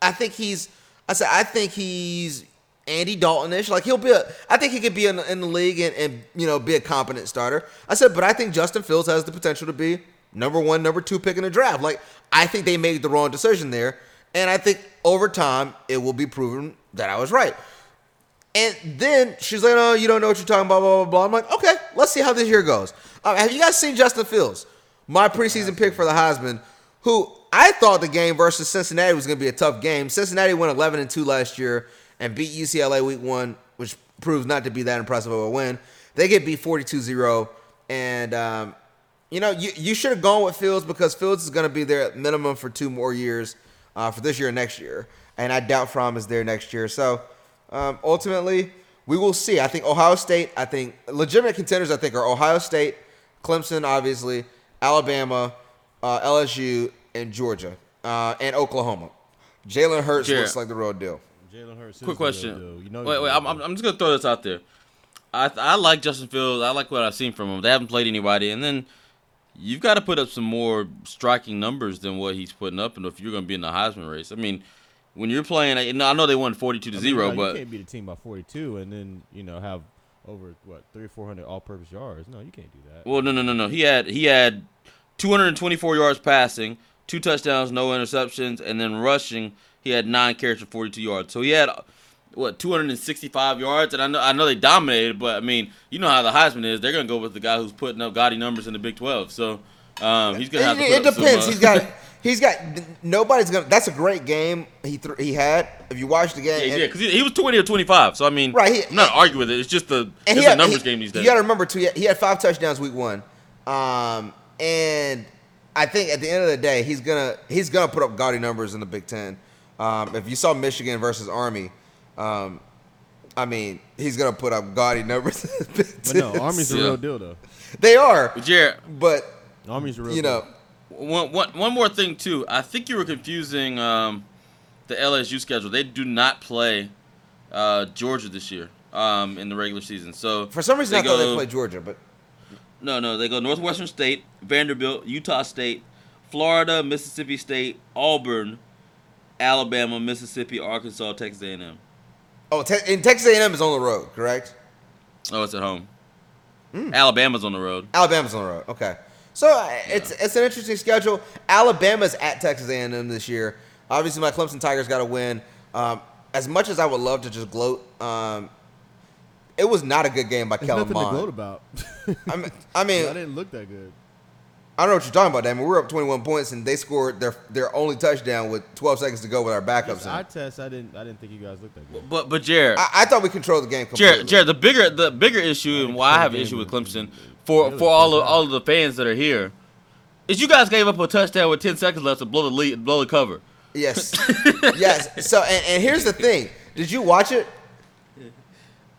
I think he's. I said I think he's Andy Daltonish. Like he'll be a. I think he could be in, in the league and, and you know be a competent starter. I said, but I think Justin Fields has the potential to be number one, number two pick in the draft. Like I think they made the wrong decision there, and I think over time it will be proven that I was right. And then she's like, "Oh, you don't know what you're talking about." Blah blah blah. I'm like, "Okay, let's see how this year goes." Uh, have you guys seen Justin Fields, my preseason pick for the Heisman? Who I thought the game versus Cincinnati was going to be a tough game. Cincinnati went 11 and two last year and beat UCLA week one, which proves not to be that impressive of a win. They get beat 42-0, and um, you know you you should have gone with Fields because Fields is going to be there at minimum for two more years, uh, for this year and next year, and I doubt Fromm is there next year. So um, ultimately, we will see. I think Ohio State. I think legitimate contenders. I think are Ohio State, Clemson, obviously, Alabama, uh, LSU, and Georgia, uh, and Oklahoma. Jalen Hurts Jared. looks like the real deal. Jalen Hurts. Quick question. You know wait, wait. I'm, I'm, just gonna throw this out there. I I like Justin Fields. I like what I've seen from him. They haven't played anybody, and then you've got to put up some more striking numbers than what he's putting up, and if you're gonna be in the Heisman race, I mean, when you're playing, I I know they won 42 to I mean, zero, no, but you can't beat a team by 42 and then you know have over what three or four hundred all-purpose yards. No, you can't do that. Well, no, no, no, no. He had he had 224 yards passing, two touchdowns, no interceptions, and then rushing, he had nine carries for 42 yards. So he had what 265 yards, and I know I know they dominated, but I mean, you know how the Heisman is. They're gonna go with the guy who's putting up gaudy numbers in the Big 12. So um, he's gonna have to. It, Put it up some, depends. uh, He's got. He's got. Nobody's gonna. That's a great game. He th- he had. If you watch the game, Yeah, and- yeah, because he, he was 20 or 25. So I mean, Right, he- I'm not arguing with it. It's just the it's he a had, numbers he- game these days. You got to remember too. He had, he had five touchdowns week one, um, and I think at the end of the day, he's gonna he's gonna put up gaudy numbers in the Big Ten. Um, if you saw Michigan versus Army, um, I mean, he's gonna put up gaudy numbers. In the Big but no, Army's the Yeah. real deal though. They are, Jared, but Army's the real you deal. know, One, one, one more thing too. I think you were confusing um, the LSU schedule. They do not play uh, Georgia this year um, in the regular season. So for some reason I thought they played Georgia, but No, no, they go Northwestern State, Vanderbilt, Utah State, Florida, Mississippi State, Auburn, Alabama, Mississippi, Arkansas, Texas A&M. oh, te- and Texas A&M is on the road, correct? Oh, it's at home. Hmm. Alabama's on the road. Alabama's on the road. Okay, so uh, it's it's an interesting schedule. Alabama's at Texas A&M this year. Obviously, my Clemson Tigers got to win. Um, as much as I would love to just gloat, um, it was not a good game by There's Kellen nothing to gloat about. I mean, I mean I didn't look that good. I don't know what you're talking about, Damon. We were up 21 points, and they scored their their only touchdown with 12 seconds to go with our backups. I test. I didn't. I didn't think you guys looked that good. But but Jared, I, I thought we controlled the game completely. Jared, Jared, the bigger the bigger issue and why I have an issue with Clemson for for all of all of the fans that are here is you guys gave up a touchdown with 10 seconds left to blow the lead, blow the cover. Yes, yes. So, and, and here's the thing: Did you watch it?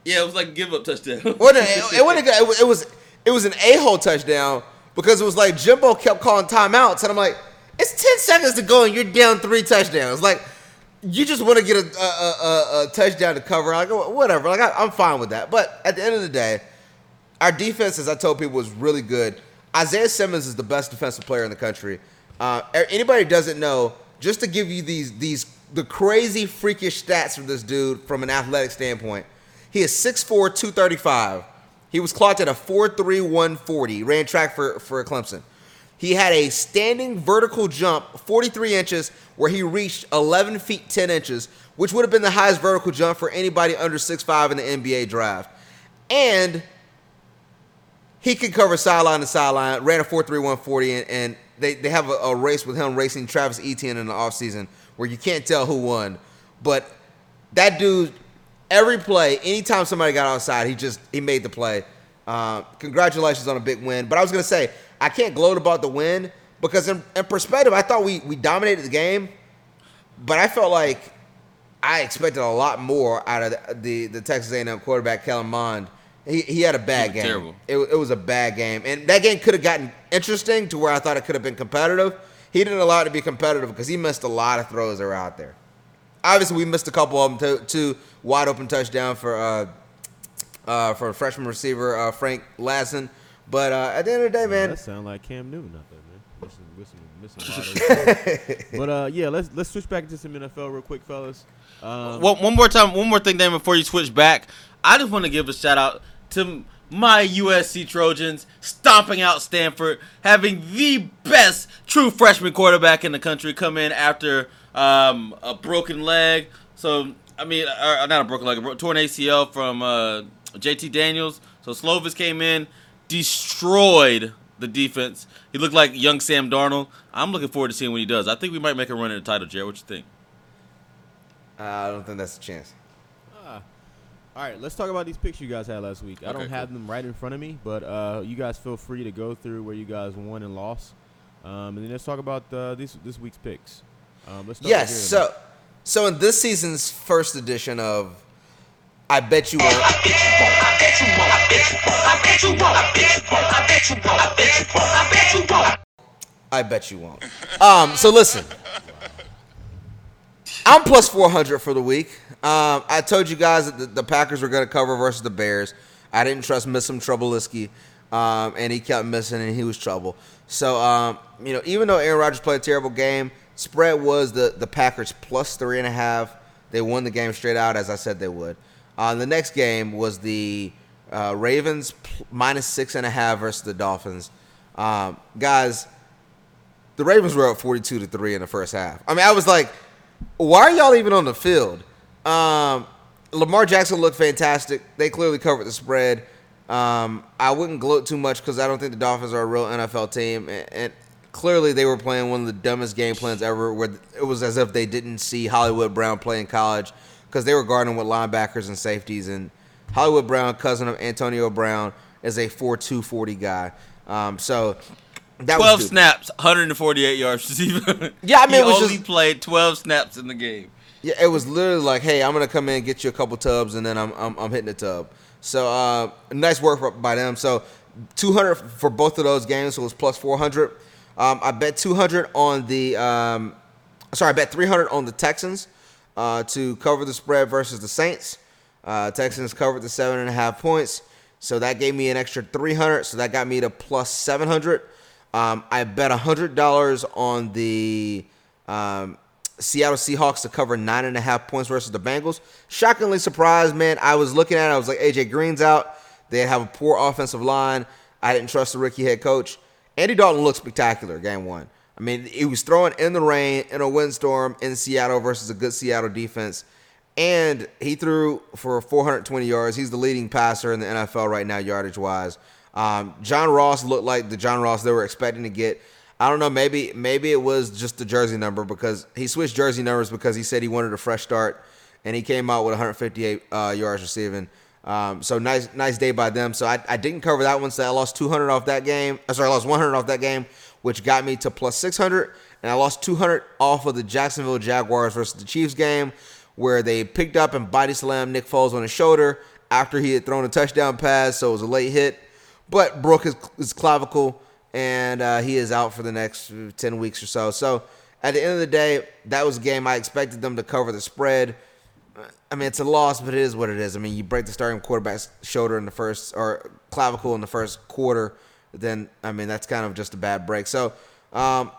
Yeah, it was like a give up touchdown. Well, it, it, it was- it was it was an a hole touchdown because it was like Jimbo kept calling timeouts, and I'm like, it's 10 seconds to go, and you're down three touchdowns. Like, you just want to get a, a, a, a touchdown to cover. Like, whatever. Like, I, I'm fine with that. But at the end of the day, our defense, as I told people, was really good. Isaiah Simmons is the best defensive player in the country. Uh, anybody doesn't know, just to give you these these the crazy freakish stats from this dude from an athletic standpoint, he is 6'4", 235. He was clocked at a 4'3", 140. Ran track for, for Clemson. He had a standing vertical jump, 43 inches, where he reached 11 feet 10 inches, which would have been the highest vertical jump for anybody under 6'5 in the NBA draft. And he could cover sideline to sideline, ran a 4'3", 140, and, and they, they have a, a race with him racing Travis Etienne in the offseason where you can't tell who won. But that dude, every play, anytime somebody got outside, he just he made the play. Uh, congratulations on a big win. But I was gonna say I can't gloat about the win because in, in perspective, I thought we we dominated the game, but I felt like I expected a lot more out of the the, the Texas A&M quarterback Kellen Mond. He, he had a bad game. terrible. It, it was a bad game, and that game could have gotten interesting to where I thought it could have been competitive. He didn't allow it to be competitive because he missed a lot of throws that were out there. Obviously, we missed a couple of them. Two, two wide open touchdown for uh, uh, for freshman receiver uh, Frank Ladson. But uh, at the end of the day, man, that sound like Cam Newton out there, man. Missing, missing, missing a lot of but uh, yeah, let's let's switch back to some NFL real quick, fellas. Um, one, one more time, one more thing, Damon, before you switch back. I just want to give a shout out to my USC Trojans stomping out Stanford, having the best true freshman quarterback in the country come in after um, a broken leg. So, I mean, uh, not a broken leg, a torn ACL from uh, JT Daniels. So Slovis came in, destroyed the defense. He looked like young Sam Darnold. I'm looking forward to seeing what he does. I think we might make a run at the title, Jared. What you think? uh, I don't think that's a chance. ah. all right, let's talk about these picks you guys had last week. I Okay, don't have cool. them right in front of me, but uh, you guys feel free to go through where you guys won and lost, um, and then let's talk about uh, this this week's picks. Um, let's Yes. So, so in this season's first edition of I Bet You Won't. I bet you won't. I bet you won't. I bet you won't. I bet you won't. I bet you won't. I bet you won't. Um, so listen, I'm plus 400 for the week. Um, I told you guys that the, the Packers were going to cover versus the Bears. I didn't trust Missum Trubisky, um, and he kept missing, and he was trouble. So, um, you know, even though Aaron Rodgers played a terrible game, spread was the the Packers plus three and a half. They won the game straight out, as I said they would. Uh, the next game was the uh, Ravens pl- minus six and a half versus the Dolphins. Um, guys, the Ravens were up 42 to 3 in the first half. I mean, I was like, why are y'all even on the field? Um, Lamar Jackson looked fantastic. They clearly covered the spread. Um, I wouldn't gloat too much because I don't think the Dolphins are a real NFL team. And, and clearly, they were playing one of the dumbest game plans ever, where it was as if they didn't see Hollywood Brown play in college because they were guarding with linebackers and safeties. And Hollywood Brown, cousin of Antonio Brown, is a 4'2", 40 guy. Um, so that 12 stupid. snaps, 148 yards receiver. Yeah, I mean, he it was only just- played 12 snaps in the game. Yeah, it was literally like, hey, I'm gonna come in and get you a couple tubs, and then I'm I'm, I'm hitting the tub. So uh, nice work by them. So 200 for both of those games, so it was plus 400. Um, I bet 200 on the um, sorry, I bet 300 on the Texans uh, to cover the spread versus the Saints. Uh, Texans covered the seven and a half points, so that gave me an extra 300. So that got me to plus 700. Um, I bet $100 on the um, Seattle Seahawks to cover nine and a half points versus the Bengals. Shockingly surprised, man. I was looking at it. I was like, AJ Green's out. They have a poor offensive line. I didn't trust the rookie head coach. Andy Dalton looked spectacular game one. I mean, he was throwing in the rain in a windstorm in Seattle versus a good Seattle defense. And he threw for 420 yards. He's the leading passer in the NFL right now, yardage wise. Um, John Ross looked like the John Ross they were expecting to get. I don't know. Maybe maybe it was just the jersey number because he switched jersey numbers because he said he wanted a fresh start, and he came out with 158 uh, yards receiving. Um, so nice nice day by them. So I, I didn't cover that one. So I lost 200 off that game. Uh, sorry, I lost 100 off that game, which got me to plus 600, and I lost 200 off of the Jacksonville Jaguars versus the Chiefs game, where they picked up and body slammed Nick Foles on his shoulder after he had thrown a touchdown pass. So it was a late hit but broke his, his clavicle and uh, he is out for the next 10 weeks or so. So at the end of the day, that was a game I expected them to cover the spread. I mean, it's a loss, but it is what it is. I mean, you break the starting quarterback's shoulder in the first or clavicle in the first quarter, then I mean that's kind of just a bad break. So, um,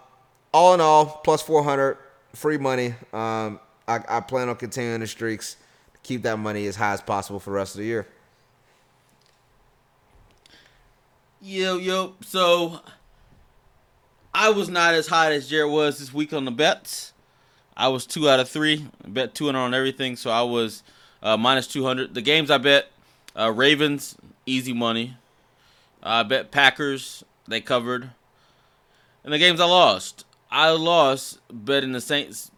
all in all, plus 400, free money. Um, I, I plan on continuing the streaks, to keep that money as high as possible for the rest of the year. Yo, yo. So I was not as hot as Jared was this week on the bets. I was two out of three. I bet 200 on everything, so I was uh, minus 200. The games I bet uh, Ravens, easy money. I bet Packers, they covered. And the games I lost, I lost betting the Saints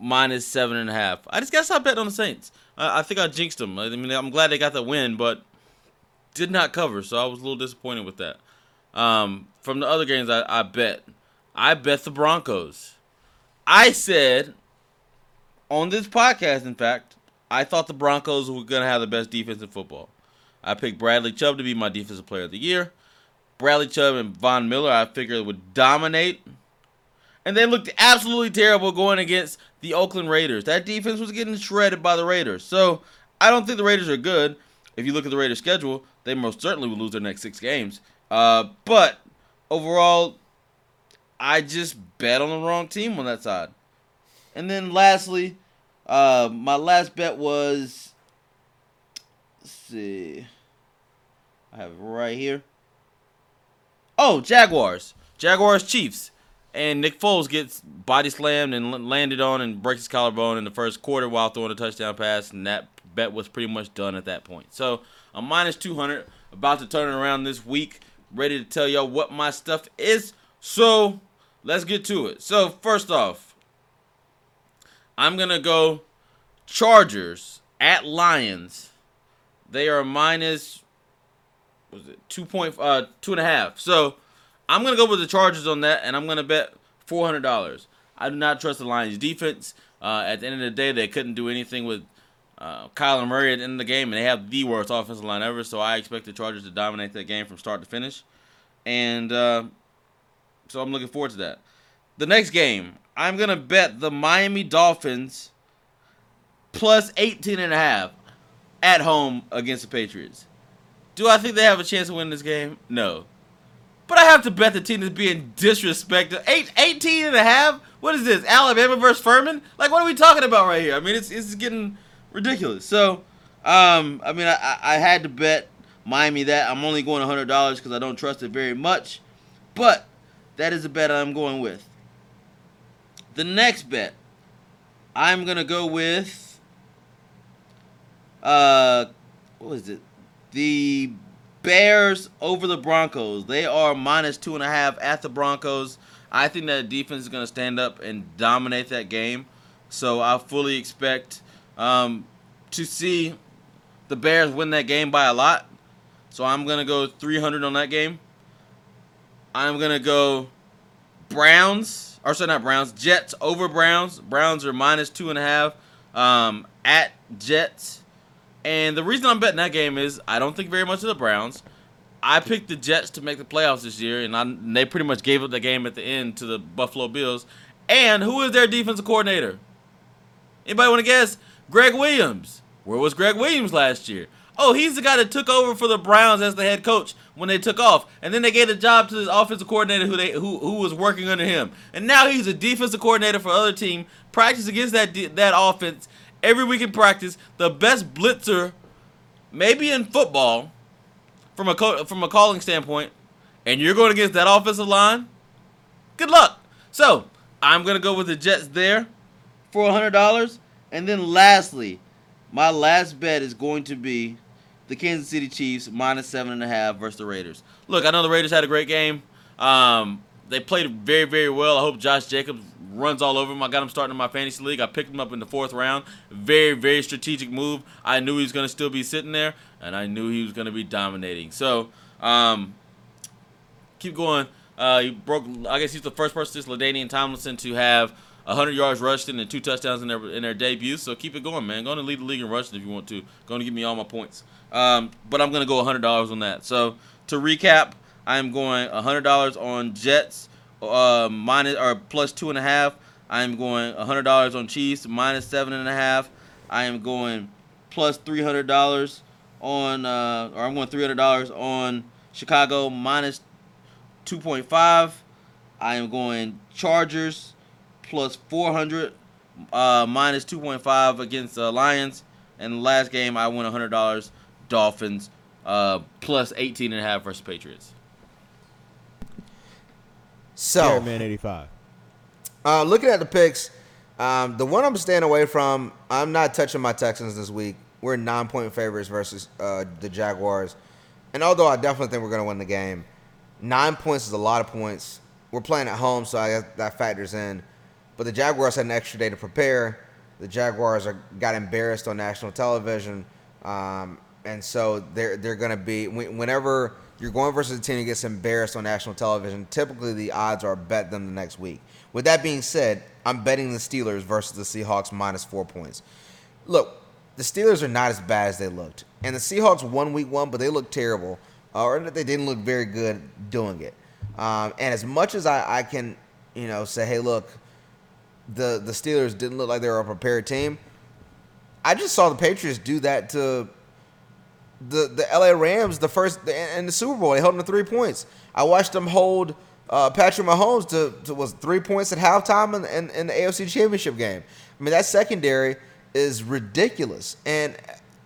minus seven and a half. I just to stop betting on the Saints. I, I think I jinxed them. I mean, I'm glad they got the win, but did not cover, so I was a little disappointed with that. Um, from the other games, I, I bet. I bet the Broncos. I said on this podcast, in fact, I thought the Broncos were going to have the best defense in football. I picked Bradley Chubb to be my defensive player of the year. Bradley Chubb and Von Miller, I figured would dominate. And they looked absolutely terrible going against the Oakland Raiders. That defense was getting shredded by the Raiders. So I don't think the Raiders are good. If you look at the Raiders' schedule, they most certainly will lose their next six games. Uh, but overall, I just bet on the wrong team on that side. And then lastly, uh, my last bet was. Let's see. I have it right here. Oh, Jaguars. Jaguars Chiefs. And Nick Foles gets body slammed and landed on and breaks his collarbone in the first quarter while throwing a touchdown pass. And that bet was pretty much done at that point. So I'm minus 200, about to turn it around this week. Ready to tell y'all what my stuff is. So let's get to it. So first off, I'm gonna go Chargers at Lions. They are minus was it two point uh two and a half. So I'm gonna go with the Chargers on that, and I'm gonna bet four hundred dollars. I do not trust the Lions defense. Uh, at the end of the day, they couldn't do anything with uh, Kyler Murray at the end of the game, and they have the worst offensive line ever. So I expect the Chargers to dominate that game from start to finish, and uh, so I'm looking forward to that. The next game, I'm gonna bet the Miami Dolphins plus 18 and a half at home against the Patriots. Do I think they have a chance to win this game? No. But I have to bet the team is being disrespected. Eight, 18 and a half? What is this? Alabama versus Furman? Like, what are we talking about right here? I mean, it's, it's getting ridiculous. So, um, I mean, I, I had to bet Miami that. I'm only going $100 because I don't trust it very much. But that is a bet I'm going with. The next bet, I'm to go with, uh, what was it? The Bears over the Broncos. They are minus two and a half at the Broncos. I think that defense is to stand up and dominate that game. So I fully expect um, to see the Bears win that game by a lot. So I'm to go 300 on that game. I'm to go Browns, or sorry, not Browns, Jets over Browns. Browns are minus two and a half um, at Jets. And the reason I'm betting that game is I don't think very much of the Browns. I picked the Jets to make the playoffs this year, and, I, and they pretty much gave up the game at the end to the Buffalo Bills. And who is their defensive coordinator? Anybody want to guess? Gregg Williams. Where was Gregg Williams last year? Oh, he's the guy that took over for the Browns as the head coach when they took off, and then they gave the job to this offensive coordinator who they who, who was working under him, and now he's a defensive coordinator for other team. Practice against that that offense every week in practice. The best blitzer, maybe in football, from a from a calling standpoint, and you're going against that offensive line. Good luck. So I'm gonna go with the Jets there for hundred dollars. And then lastly, my last bet is going to be the Kansas City Chiefs minus seven and a half versus the Raiders. Look, I know the Raiders had a great game. Um, they played very, very well. I hope Josh Jacobs runs all over him. I got him starting in my fantasy league. I picked him up in the fourth round. Very, very strategic move. I knew he was going to still be sitting there, and I knew he was going to be dominating. So, um, keep going. Uh, he broke. I guess he's the first person since LaDainian Tomlinson to have 100 yards rushing and two touchdowns in their in their debut. So keep it going, man. Go to lead the league in rushing if you want to. Going to give me all my points. Um, but I'm going to go $100 on that. So to recap, I am going $100 on Jets uh, minus or plus two and a half. I am going $100 on Chiefs minus seven and a half. I am going plus $300 on, uh, or I'm going $300 on Chicago minus 2.5. I am going Chargers plus 400 uh, minus 2.5 against the uh, Lions. And the last game, I won $100 Dolphins uh, plus 18 and a half versus Patriots. So, man, eighty-five. Uh, looking at the picks, um, the one I'm staying away from, I'm not touching my Texans this week. We're nine point favorites versus uh, the Jaguars. And although I definitely think we're going to win the game, nine points is a lot of points. We're playing at home, so I guess that factors in. But the Jaguars had an extra day to prepare. The Jaguars are, got embarrassed on national television. Um, and so they're, they're going to be, whenever you're going versus a team that gets embarrassed on national television, typically the odds are bet them the next week. With that being said, I'm betting the Steelers versus the Seahawks minus four points. Look, the Steelers are not as bad as they looked. And the Seahawks won week one, but they looked terrible. Uh, or they didn't look very good doing it. Um, and as much as I, I can, you know, say, hey, look, the, the Steelers didn't look like they were a prepared team, I just saw the Patriots do that to the the LA Rams the first in the Super Bowl. They held them to three points. I watched them hold uh, Patrick Mahomes to, to, was three points at halftime in, in, in, the AFC Championship game. I mean that secondary is ridiculous. And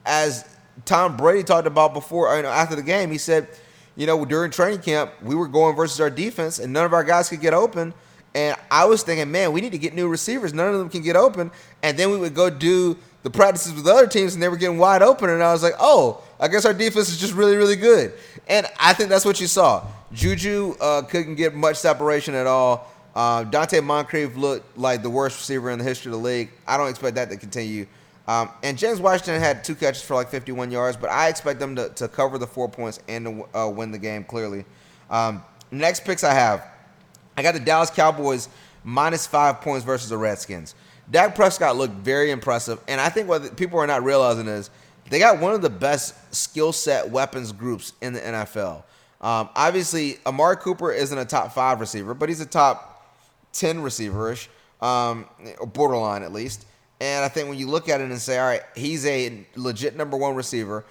as Tom Brady talked about before, you know, after the game, he said, you know, during training camp we were going versus our defense, and none of our guys could get open. And I was thinking, man, we need to get new receivers. None of them can get open. And then we would go do the practices with other teams, and they were getting wide open. And I was like, oh, I guess our defense is just really, really good. And I think that's what you saw. Juju uh, couldn't get much separation at all. Uh, Donte Moncrief looked like the worst receiver in the history of the league. I don't expect that to continue. Um, and James Washington had two catches for like 51 yards, but I expect them to, to cover the four points and to uh, win the game clearly. Um, next picks I have, I got the Dallas Cowboys minus five points versus the Redskins. Dak Prescott looked very impressive, and I think what people are not realizing is they got one of the best skill set weapons groups in the NFL. Um, obviously, Amari Cooper isn't a top five receiver, but he's a top 10 receiverish, um, borderline at least. And I think when you look at it and say, all right, he's a legit number one receiver.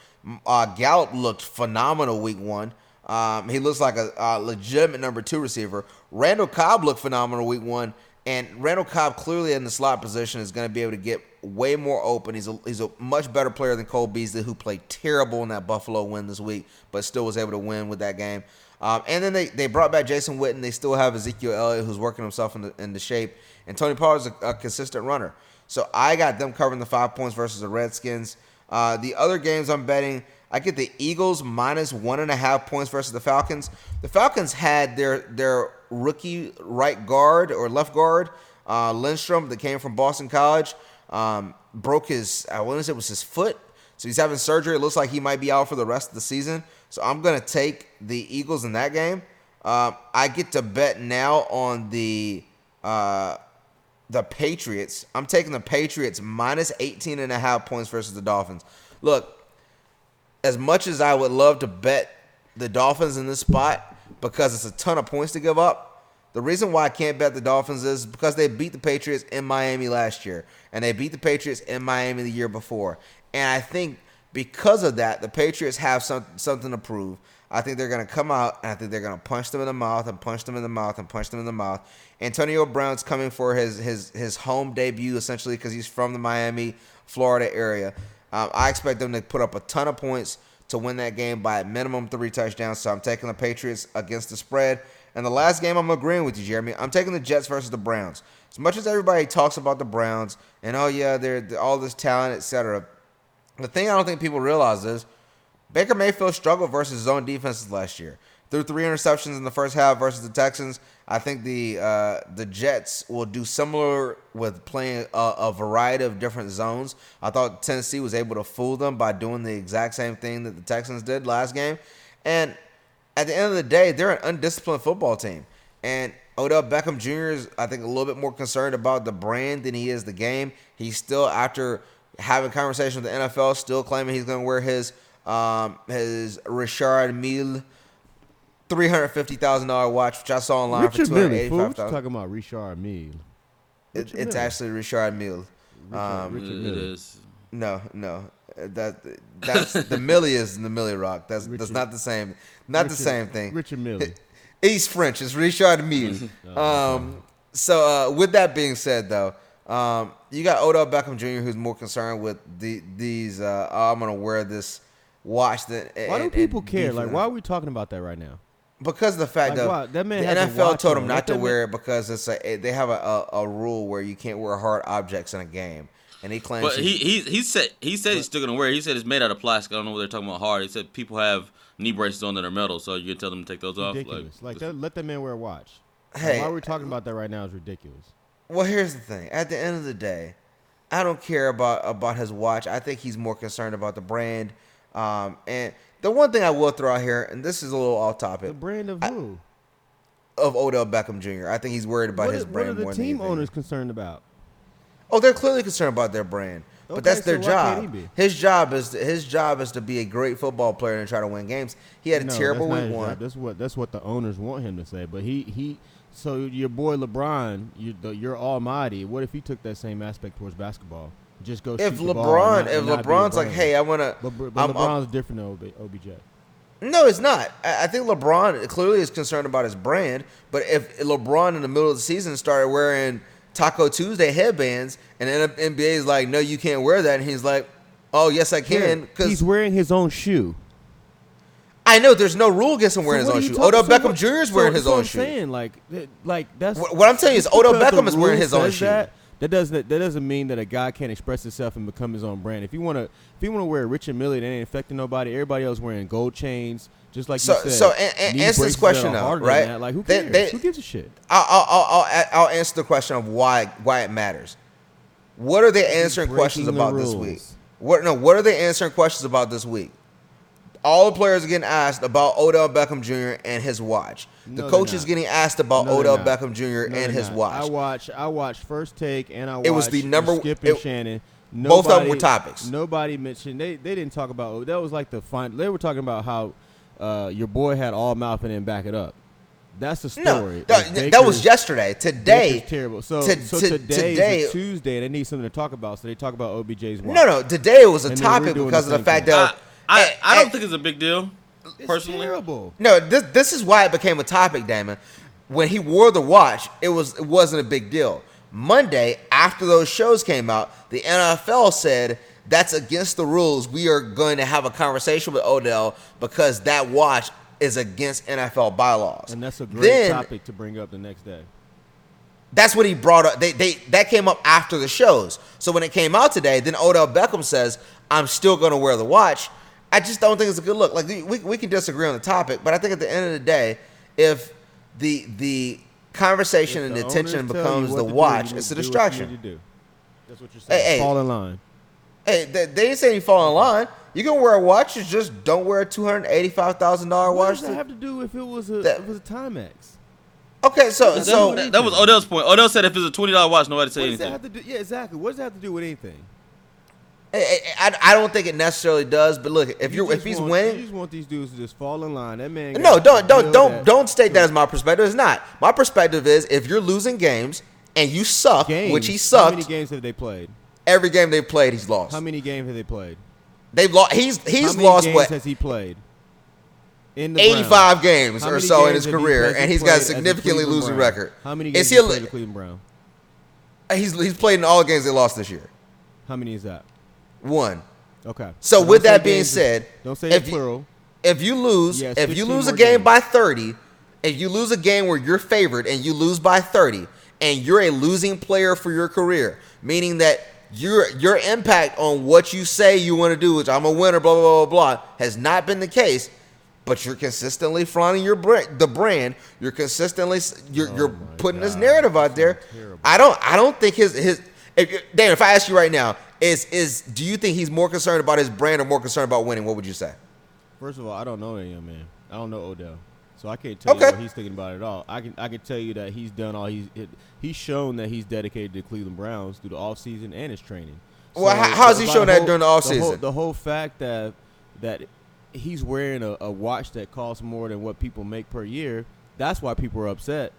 Uh, Gallup looked phenomenal week one. Um, he looks like a, a, legitimate number two receiver. Randall Cobb looked phenomenal week one. And Randall Cobb clearly in the slot position is going to be able to get way more open. He's a, he's a much better player than Cole Beasley, who played terrible in that Buffalo win this week, but still was able to win with that game. Um, and then they, they brought back Jason Witten. They still have Ezekiel Elliott, who's working himself into in the shape. And Tony Pollard's a, a consistent runner. So I got them covering the five points versus the Redskins. Uh, the other games I'm betting, I get the Eagles minus one and a half points versus the Falcons. The Falcons had their their rookie right guard or left guard, uh, Lindstrom, that came from Boston College, um, broke his, I want to say it was his foot. So he's having surgery. It looks like he might be out for the rest of the season. So I'm to take the Eagles in that game. Uh, I get to bet now on the uh, the Patriots. I'm taking the Patriots minus 18 and a half points versus the Dolphins. Look, as much as I would love to bet the Dolphins in this spot, because it's a ton of points to give up. The reason why I can't bet the Dolphins is because they beat the Patriots in Miami last year, and they beat the Patriots in Miami the year before. And I think because of that, the Patriots have some, something to prove. I think they're going to come out and I think they're going to punch them in the mouth and punch them in the mouth and punch them in the mouth. Antonio Brown's coming for his his his home debut essentially because he's from the Miami, Florida area. Um, I expect them to put up a ton of points to win that game by minimum three touchdowns. So I'm taking the Patriots against the spread. And the last game, I'm agreeing with you, Jeremy. I'm taking the Jets versus the Browns. As much as everybody talks about the Browns and oh yeah, they're, all this talent, etc. The thing I don't think people realize is Baker Mayfield struggled versus zone defenses last year. Threw three interceptions in the first half versus the Texans. I think the uh, the Jets will do similar with playing a, a variety of different zones. I thought Tennessee was able to fool them by doing the exact same thing that the Texans did last game. And at the end of the day, they're an undisciplined football team. And Odell Beckham Jr. is, I think, a little bit more concerned about the brand than he is the game. He's still, after having conversations with the NFL, still claiming he's going to wear his um, his Richard Mille three hundred fifty thousand dollar watch, which I saw online Richard for two Mille, hundred eighty fool. What you talking about? Richard Mille. It, it's Mille. actually Richard Mille. Um, Richard It Mille. is. no, no, that that's the Millie is the Millie Rock. That's that's not the same. Not the same thing. Richard Mille. He's French. It's Richard Mille. um, so uh, with that being said, though, um, you got Odell Beckham Jr. who's more concerned with the these. Uh, oh, I'm gonna wear this watch. That Why and- do people care? Like, why are we talking about that right now? Because of the fact Like, that why? That man the NFL told him not to wear it because it's a they have a, a, a rule where you can't wear hard objects in a game, and he claims But he he he said he said he's still gonna wear. it. He said it's made out of plastic. I don't know what they're talking about hard. He said people have knee braces on that are metal, so you can tell them to take those off. Ridiculous. Like, just- that, let that man wear a watch. Like, Hey, why are we're talking about that right now is ridiculous. Well, here's the thing. At the end of the day, I don't care about about his watch. I think he's more concerned about the brand. Um, and the one thing I will throw out here, and this is a little off topic. The brand of who? of Odell Beckham Jr. I think he's worried about What, his what brand are the team owners concerned about? Oh, they're clearly concerned about their brand, but Okay, that's their why job. His job is to, his job is to be a great football player and try to win games. He had a No, terrible week one. job. That's what that's what the owners want him to say. But he he. So your boy LeBron, you, the, you're almighty. What if he took that same aspect towards basketball? Just go. If shoot the ball LeBron, not- if LeBron's like, hey, I want to, but, but I'm- I'm- LeBron's different than OB, OBJ. No, it's not. I think LeBron clearly is concerned about his brand. But if LeBron in the middle of the season started wearing Taco Tuesday headbands, and then NBA is like, "No, you can't wear that," and he's like, "Oh, yes, I can," Because he's wearing his own shoe. I know there's no rule against him wearing So his own shoe. talking- Odell so Beckham Jr. is so- wearing his so own I'm shoe. Saying like, like that's What- what I'm telling you is Odell Beckham is wearing his own shoe. That, that doesn't that doesn't mean that a guy can't express himself and become his own brand. If you want to, if you want to wear Richard Mille, that ain't affecting nobody. Everybody else wearing gold chains, just like So- you said. so, and- and answer this question though, right? Like who They- cares? they- who gives a shit? I'll, I'll, I'll, I'll, answer the question of why why it matters. What are they answering questions about this week? What no? What are they answering questions about this week? All the players are getting asked about Odell Beckham Jr. and his watch. The No, coach is getting asked about No, Odell not. Beckham Jr. No, and his not. watch. I watch. I watched First Take, and I watched It was the number- Skip and it- Shannon. both of them were Nobody- topics. Nobody mentioned. They they didn't talk about. That was like the fine. They were talking about how uh, your boy had all mouth and then back it up. That's the story. no, Is that, that was yesterday. Today, Baker's terrible. So, to- so to- today, today- is a Tuesday. They need something to talk about, so they talk about OBJ's watch. no, no, today it was a And topic because the of the same fact thing. that I, I, eh, I don't eh, think it's a big deal. it's personally, terrible. No, this this is why it became a topic, Damon. When he wore the watch, it was it wasn't a big deal. Monday, after those shows came out, the NFL said that's against the rules. We are going to have a conversation with Odell because that watch is against NFL bylaws. And that's a great then, topic to bring up the next day. That's what he brought up. They, they that came up after the shows. So when it came out today, then Odell Beckham says, "I'm still going to wear the watch." I just don't think it's a good look. Like we, we can disagree on the topic, but I think at the end of the day, if the the conversation If and the the attention owners tell you becomes the to do, watch, it's a need to do what you distraction. do. That's what you're saying. Hey, hey. Fall in line. Hey, they, they didn't say you fall in line. You can wear a watch, you just don't wear a two hundred eighty-five thousand dollar What watch. does that to- have to do if it was a That- if it was a Timex? okay, so That, so that, that was Odell's point. Odell said if it's a twenty dollar watch, nobody say What does that anything. have to do? Yeah, exactly. What does that have to do with anything? I, I, don't think it necessarily does. But look, if You you're if he's want, winning, you just want these dudes to just fall in line. That man. No, don't don't don't that- don't state that as my perspective. It's not. My perspective is if you're losing games and you suck, Games. which he sucked. How many games have they played? every game they played, he's lost. How many games have they played? They've lost. He's How he's many lost games what has he played? In the Browns? 85 games or so in his career, he and he's got a significantly Cleveland losing Brown? record. How many Is games he? has he played with Cleveland Brown? Uh, he's he's played in all games they lost this year. How many is that? One. Okay. So don't with that being games- said, don't say if it you- plural. If you lose, Yes, if you lose a game games. by 30, if you lose a game where you're favored and you lose by 30, and you're a losing player for your career, meaning that your your impact on what you say you want to do, which I'm a winner, blah blah blah blah, has not been the case. But you're consistently flaunting your brand, the brand. You're consistently you're, you're Oh my putting this narrative out there. I don't I don't think his his if, Dan. If I ask you right now, is is do you think he's more concerned about his brand or more concerned about winning? What would you say? First of all, I don't know that young man. I don't know Odell, so I can't tell Okay. you what he's thinking about it at all. I can I can tell you that he's done all he's it, he's shown that he's dedicated to Cleveland Browns through the offseason and his training. Well, how- how's he shown that whole- during the The offseason? whole, the whole fact that that he's wearing a, a watch that costs more than what people make per year. That's why people are upset.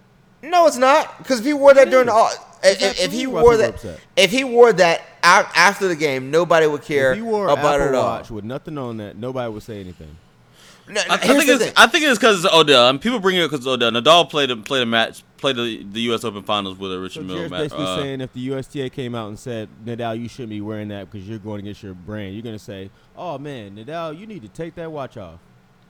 No, it's not. Because if he wore that It during the is. all, if, if he wore that, upset. if he wore that out after the game, nobody would care if he wore an about it Apple at all. Watch with nothing on that, nobody would say anything. No, I, I think it's. I think it's because it's Odell. And people bring it because Odell. Nadal played a played a match, played the, the U.S. Open Finals with a Richard Mille Jared's match. basically Uh, saying if the USTA came out and said, Nadal, you shouldn't be wearing that because you're going against your brand, you're going to say, oh man, Nadal, you need to take that watch off.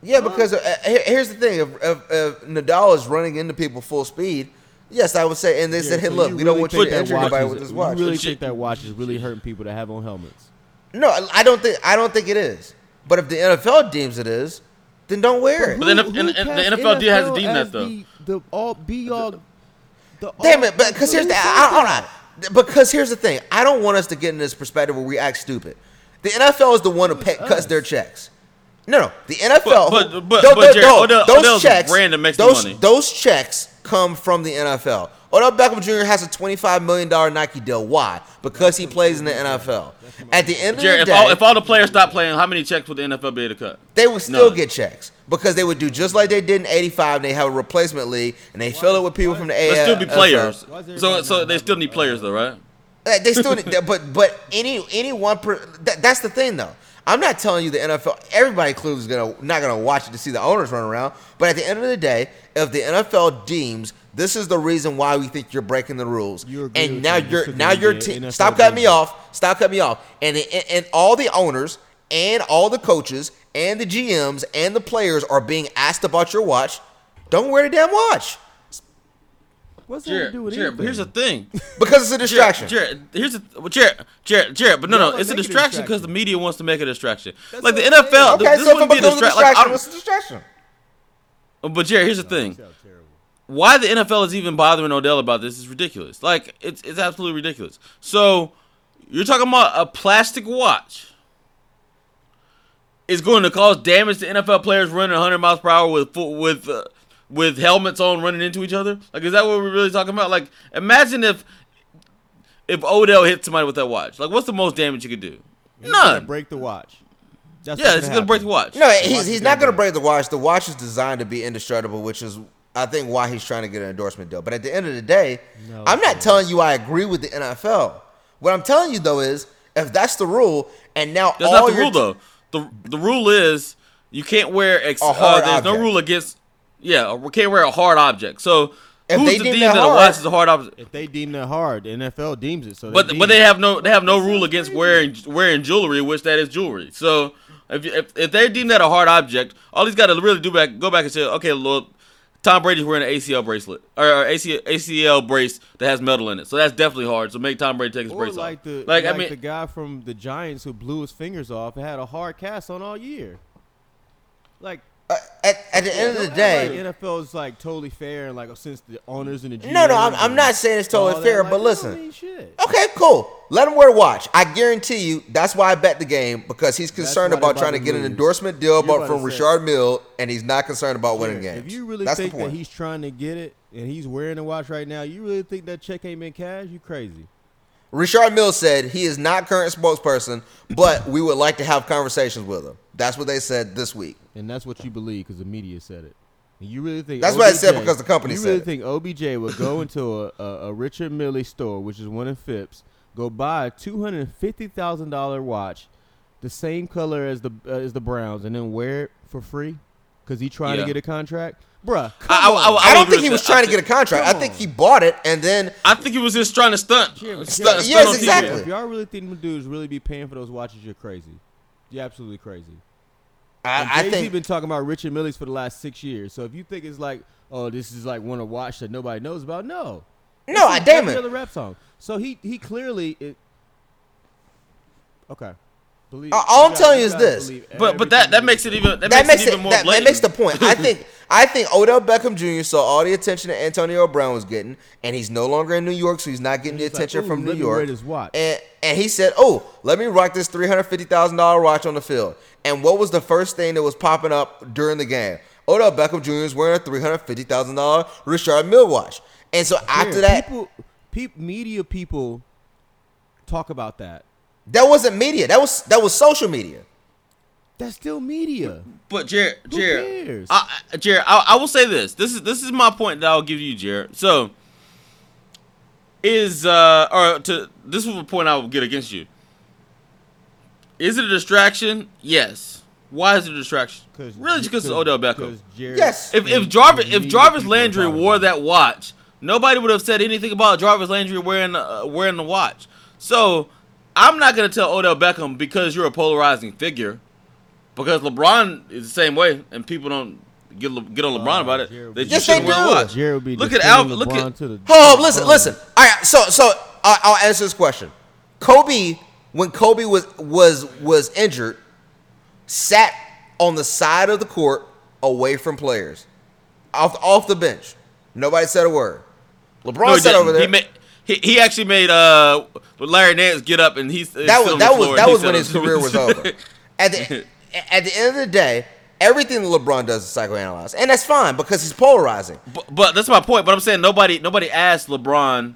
Yeah, because uh, here- here's the thing: if, if, if Nadal is running into people full speed, yes, I would say. And they said, "Hey, so look, you we don't want you think to that injure watch anybody with this watch." You really Shit. think that watch is really hurting people that have on helmets? no, I don't think I don't think it is. But if the NFL deems it is, then don't wear it. But then if- and- and the cast NFL did have to deem as that, though. The, the all be all. The Damn all- it! But because here's the said I, hold on. Because here's the thing: I don't want us to get in this perspective where we act stupid. The NFL is the one who pay, cuts us? their checks. No, no, the NFL. But- but- but Jared, no, Odell- those Odell's checks, that makes those, money. Those checks come from the NFL. Odell Beckham Jr. has a twenty-five million dollar Nike deal. Why? Because he plays in the NFL. At the end of Jared, the if day, all, if all the players stopped playing, how many checks would the NFL be able to cut? they would still None. get checks because they would do just like they did in '85. and They have a replacement league and they fill it with people from the AFL. still be players. Why is there So so they still need players though, right? They still, need- but but any any one per, that, that's the thing though. I'm not telling you the NFL. Everybody clearly is gonna not gonna watch it to see the owners run around. But at the end of the day, if the NFL deems this is the reason why we think you're breaking the rules, and now you're now your team. Stop cutting me off. Stop cutting me off. And, and and all the owners and all the coaches and the GMs and the players are being asked about your watch. Don't wear the damn watch What's that to Jared, do with Jared, but here's the thing. because it's a distraction. Jared, Jared, here's a well, Jared, Jared, Jared, but no, no, it's a make it a distraction because the media wants to make a distraction. That's like the what I'm saying. NFL, Okay, this so if it wouldn't be a becomes a distraction. Like, distraction, I'm- what's the distraction? but Jared, here's the thing. Why the NFL is even bothering Odell about this is ridiculous. Like it's it's absolutely ridiculous. So you're talking about a plastic watch is going to cause damage to NFL players running 100 miles per hour with full, with uh, with helmets on running into each other. Like is that what we're really talking about? Like imagine if if Odell hit somebody with that watch. Like what's the most damage you could do? He's gonna None. break the watch. That's Yeah, it's gonna break the watch. No, watch he's, is he's not going to break. break the watch. The watch is designed to be indestructible, which is, I think, why he's trying to get an endorsement deal. But at the end of the day, No, I'm not man. telling you I agree with the NFL. What I'm telling you, though, is if that's the rule, and now That's all not the your rule though. The the rule is you can't wear ex- A uh, hard there's no rule against yeah, we can't wear a hard object. So If who's they to deem deem that that a hard- watch is a hard object? If they deem that hard, the NFL deems it. So, But deem but they have no they have no rule against wearing wearing jewelry, which that is jewelry. So if if, if they deem that a hard object, all he's got to really do back go back and say, okay, Lord, Tom Brady's wearing an ACL bracelet or, or ACL, ACL brace that has metal in it. So that's definitely hard. So make Tom Brady take his Or brace like off. the like, like, I mean, the guy from the Giants who blew his fingers off and had a hard cast on all year. Like uh, at, at the end of the day, like NFL is like totally fair and like since the owners and the GMs No, no, I'm- I'm not saying it's totally fair, like, but listen. don't mean shit. okay, cool. Let him wear a watch. I guarantee you, that's why I bet the game because he's concerned about about trying to get an endorsement deal You're about about from Richard Mille, and he's not concerned about winning games. If you really that's think that he's trying to get it and he's wearing a watch right now, you really think that check ain't been cashed? You crazy? Richard Mills said he is not current spokesperson, but we would like to have conversations with him. That's what they said this week. And that's what you believe because the media said it. And you really think That's what I said because the company You said really it. think OBJ would go into a, a, a Richard Millie store, which is one in Phipps, go buy a two hundred and fifty thousand dollar watch, the same color as the uh, as the Browns, and then wear it for free because he trying Yeah. to get a contract, bruh? Come I- I- on. I- I, don't think he was that. trying to get a contract. I think he bought it and then I think he was just trying to stunt. Jim, Stu- Jim, yes, on TV. exactly. If y'all really think the dudes really be paying for those watches, you're crazy. You're absolutely crazy. I, I Jay-Z think been talking about Richard Millie's for the last six years. So if you think it's like, oh, this is like one to watch that nobody knows about, no. no, I damn other it. rap song. So he he clearly it, Okay. Believe, all I'm you telling you is this. But but that that makes it even that, that makes, makes it even more that, that makes the point. I think I think Odell Beckham Jr. saw all the attention that Antonio Brown was getting, and he's no longer in New York, so he's not getting the He's like, attention "Ooh, from New York. wear watch." And and he said, "Oh, let me rock this three hundred fifty thousand dollar watch on the field." And what was the first thing that was popping up during the game? Odell Beckham Jr. is wearing a three hundred fifty thousand dollar Richard Mille watch. And so after Yeah, that, people, peop, media people talk about that. that wasn't media. That was that was social media. That's still media. But Jared, Who Jared, cares? I, I- Jared, I, I will say this. This is this is my point that I'll give you, Jared. So, is uh or to this is a point I will get against you. Is it a distraction? Yes. Why is it a distraction? Really, just because it's Odell Beckham. 'cause Jared- Yes. If if and- Jarvis if media Jarvis people Landry talking wore about that watch, nobody would have said anything about Jarvis Landry wearing uh, wearing the watch. So I'm not gonna tell Odell Beckham because you're a polarizing figure, because LeBron is the same way, and people don't get Le- get on LeBron Uh, about it. Jared They would Yes, just they shouldn't do. a watch. Jared would be Look at defending Al. Look at to the Oh, listen, listen. All right, so so I, I'll answer this question. Kobe, when Kobe was was was injured, sat on the side of the court away from players, off off the bench. Nobody said a word. LeBron No, sat over there. He, made, he he actually made uh Larry Nance get up and he's that was that was that was when his career was over. At the at the end of the day, everything that LeBron does is psychoanalyzed, and that's fine because he's polarizing. But, but that's my point. But I'm saying nobody nobody asked LeBron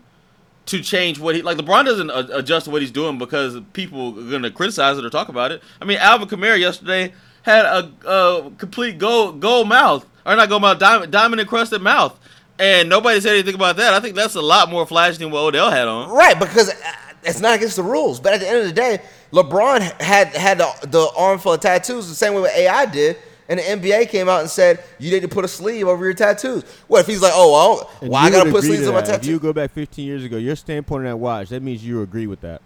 to change what he like. LeBron doesn't adjust to what he's doing because people are gonna criticize it or talk about it. I mean, Alvin Kamara yesterday had a, a complete gold gold mouth or not gold mouth diamond diamond encrusted mouth, and nobody said anything about that. I think that's a lot more flashy than what Odell had on. Right, because uh, it's not against the rules. But at the end of the day, LeBron had had the, the armful of tattoos the same way what AI did, and the NBA came out and said you need to put a sleeve over your tattoos. What if he's like, oh well, why I gotta put sleeves on my tattoos? If you go back 15 years ago, your standpoint on that watch, that means you agree with that.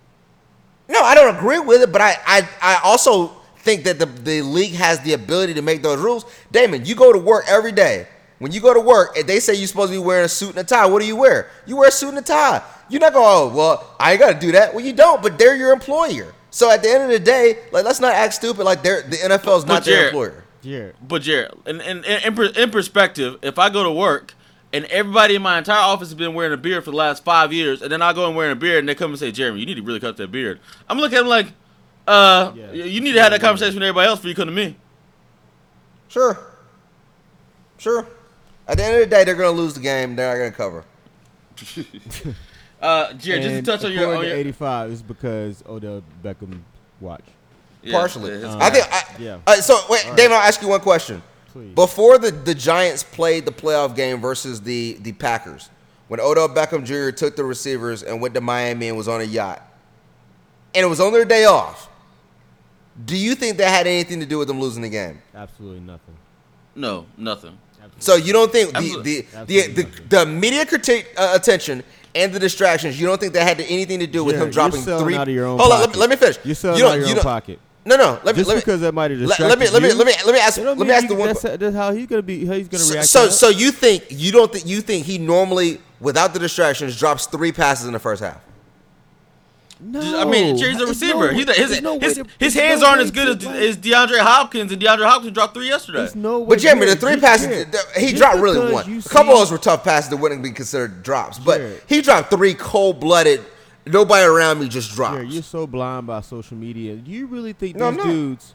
No, I don't agree with it, but I I, I also think that the, the league has the ability to make those rules. Damon, you go to work every day. When you go to work, if they say you're supposed to be wearing a suit and a tie, what do you wear? You wear a suit and a tie. You're not going, oh, well, I ain't got to do that. Well, you don't, but they're your employer. So at the end of the day, like let's not act stupid like they're, the NFL is But not their Jared- employer. Jared, But Jared, in, in, in, in perspective, if I go to work and everybody in my entire office has been wearing a beard for the last five years, and then I go and wearing a beard, and they come and say, Jeremy, you need to really cut that beard. I'm looking at them like, uh, Yeah. you need to have that conversation with everybody else before you come to me. Sure. Sure. At the end of the day, they're going to lose the game. They're not going to cover. Uh, Jared, just to touch on your, on your 85 is because Odell Beckham watch. yeah, Partially. yeah, Uh, I think. I, yeah. uh, so wait, Damon, I'll ask you one question. Please. Before the, the Giants played the playoff game versus the the Packers, when Odell Beckham Jr. took the receivers and went to Miami and was on a yacht, and it was on their day off, do you think that had anything to do with them losing the game? Absolutely nothing. no, nothing. Absolutely. So you don't think the the, the, the, the media critique uh, attention and the distractions, you don't think that had anything to do with Jared, him dropping you're three? out of your own Hold on, let pocket. me, let me finish. You're selling you out of your you own don't- pocket. No, no. Let me Just let me, because that might have let, distracted let me let me you, let me let me ask let me ask you- the one. That's, that's how he's gonna be. How he's gonna So, react. so, to so you think you don't think you think he normally, without the distractions, drops three passes in the first half? No, Just- I mean, Jerry's a receiver. no- He, his no his, to- his hands no aren't as good as, as DeAndre Hopkins, and DeAndre Hopkins dropped three yesterday. There's no way. But Jeremy, the three passes Jared, th- he just dropped really one. A couple of those were tough passes that wouldn't be considered drops, but Jared. he dropped three cold blooded. Nobody around me just dropped. Jared, you're so blind by social media. Do you really think No, these dudes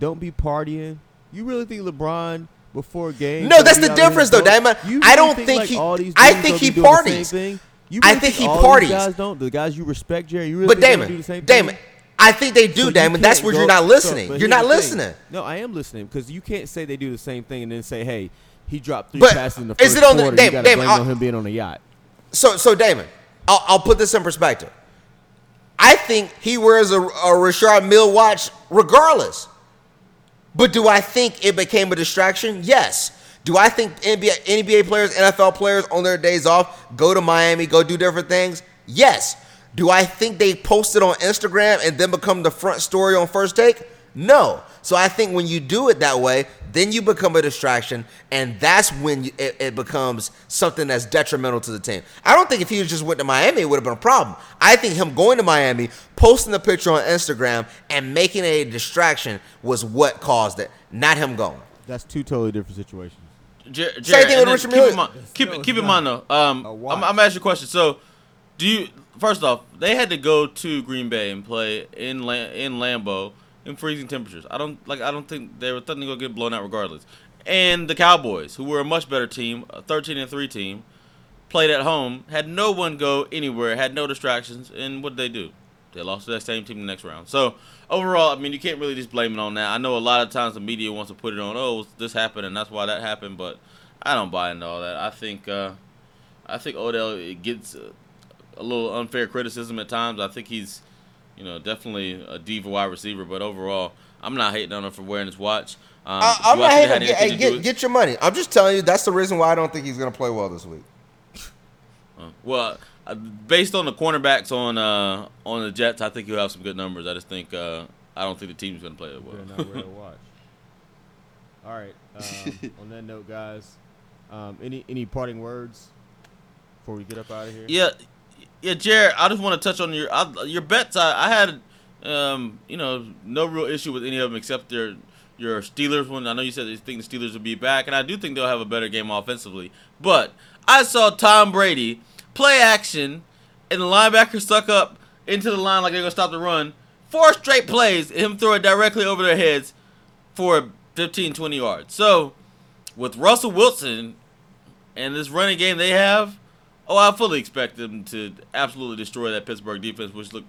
don't be partying? You really think LeBron before games? No, that's the difference, though, drunk? Damon. I don't think like, he- all these I think he be doing the same parties. You I think he parties. Guys don't. The guys you respect, Jerry. You really but Damon, do the same Damon, thing? I think they do, So Damon. That's where go- you're not listening. but you're not the thing. listening. No, I am listening because you can't say they do the same thing and then say, "Hey, he dropped three But passes in the first is it on the- quarter." Damon, you got to blame I'll- on him being on a yacht. So, so Damon, I'll, I'll put this in perspective. I think he wears a, a Richard Mille watch regardless. But do I think it became a distraction? Yes. Do I think NBA, NBA players, NFL players on their days off go to Miami, go do different things? Yes. Do I think they post it on Instagram and then become the front story on first take? No. So I think when you do it that way, then you become a distraction, and that's when it, it becomes something that's detrimental to the team. I don't think if he just went to Miami, it would have been a problem. I think him going to Miami, posting the picture on Instagram, and making it a distraction was what caused it, not him going. That's two totally different situations. Jer- Same thing with then Richard keep Mille. in mind, keep, No, it- keep in mind though. Um, A I'm. I'm gonna ask you a question. So, do you first off, they had to go to Green Bay and play in Lam- in Lambeau in freezing temperatures. I don't like. I don't think they were threatening to go get blown out regardless. And the Cowboys, who were a much better team, a 13 and three team, played at home, had no one go anywhere, had no distractions, and what did they do? They lost to that same team the next round. So overall, I mean, you can't really just blame it on that. I know a lot of times the media wants to put it on, oh, this happened and that's why that happened, but I don't buy into all that. I think, uh, I think Odell it gets a, a little unfair criticism at times. I think he's, you know, definitely a diva wide receiver, but overall, I'm not hating on him for wearing his watch. Um, I, I'm not I think it hating. Get, hey, get, get your money. I'm just telling you that's the reason why I don't think he's going to play well this week. Uh, well, uh, based on the cornerbacks on uh, on the Jets, I think you'll have some good numbers. I just think uh, I don't think the team's going to play it well. a watch. All right. Um, on that note, guys, um, any any parting words before we get up out of here? yeah, yeah, Jared. I just want to touch on your I, your bets. I, I had, um, you know, no real issue with any of them except their your Steelers one. I know you said you think the Steelers will be back, and I do think they'll have a better game offensively. But I saw Tom Brady play action, and the linebacker suck up into the line like they're gonna stop the run. Four straight plays, him throw it directly over their heads for 15, 20 yards. So, with Russell Wilson and this running game they have, oh, I fully expect them to absolutely destroy that Pittsburgh defense, which looked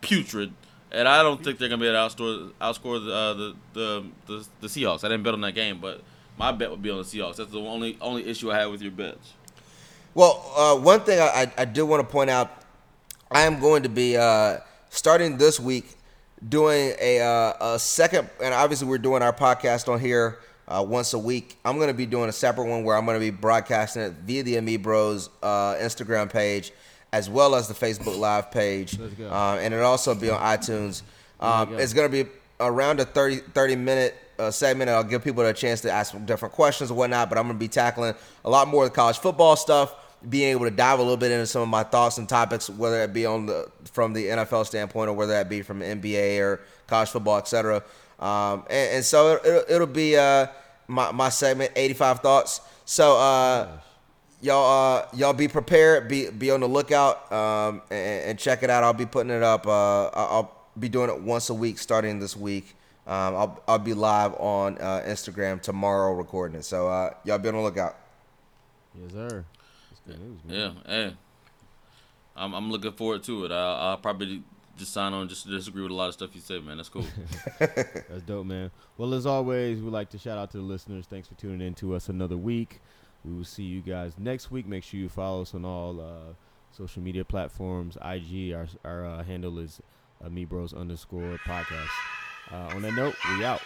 putrid. And I don't think they're gonna be able to outscore outscore the, uh, the, the the the Seahawks. I didn't bet on that game, but my bet would be on the Seahawks. That's the only only issue I have with your bets. Well, uh, one thing I, I, I do want to point out, I am going to be uh, starting this week doing a, uh, a second, and obviously we're doing our podcast on here uh, once a week. I'm going to be doing a separate one where I'm going to be broadcasting it via the Me Bros uh, Instagram page as well as the Facebook Live page, Let's go. uh, and it'll also be on iTunes. Um, go. it's going to be around a 30, 30 minute uh, segment. I'll give people a chance to ask different questions and whatnot, but I'm going to be tackling a lot more of the college football stuff, being able to dive a little bit into some of my thoughts and topics, whether it be on the from the NFL standpoint or whether that be from NBA or college football, etc. Um, and, and so it, it'll, it'll be uh, my, my segment, 85 thoughts. So uh, y'all uh, y'all be prepared, be be on the lookout, um, and, and check it out. I'll be putting it up. Uh, I'll I'll be doing it once a week starting this week. Um, I'll I'll be live on uh, Instagram tomorrow recording it. So uh, y'all be on the lookout. Yes, sir. Good news, man. Yeah, hey, I'm I'm looking forward to it. I, I'll probably just sign on just to disagree with a lot of stuff you said, man. That's cool. That's dope, man. Well, as always, we'd like to shout out to the listeners. Thanks for tuning in to us another week. We will see you guys next week. Make sure you follow us on all uh, social media platforms. IG, our, our uh, handle is uh, Me Bros underscore podcast. Uh, on that note, we out.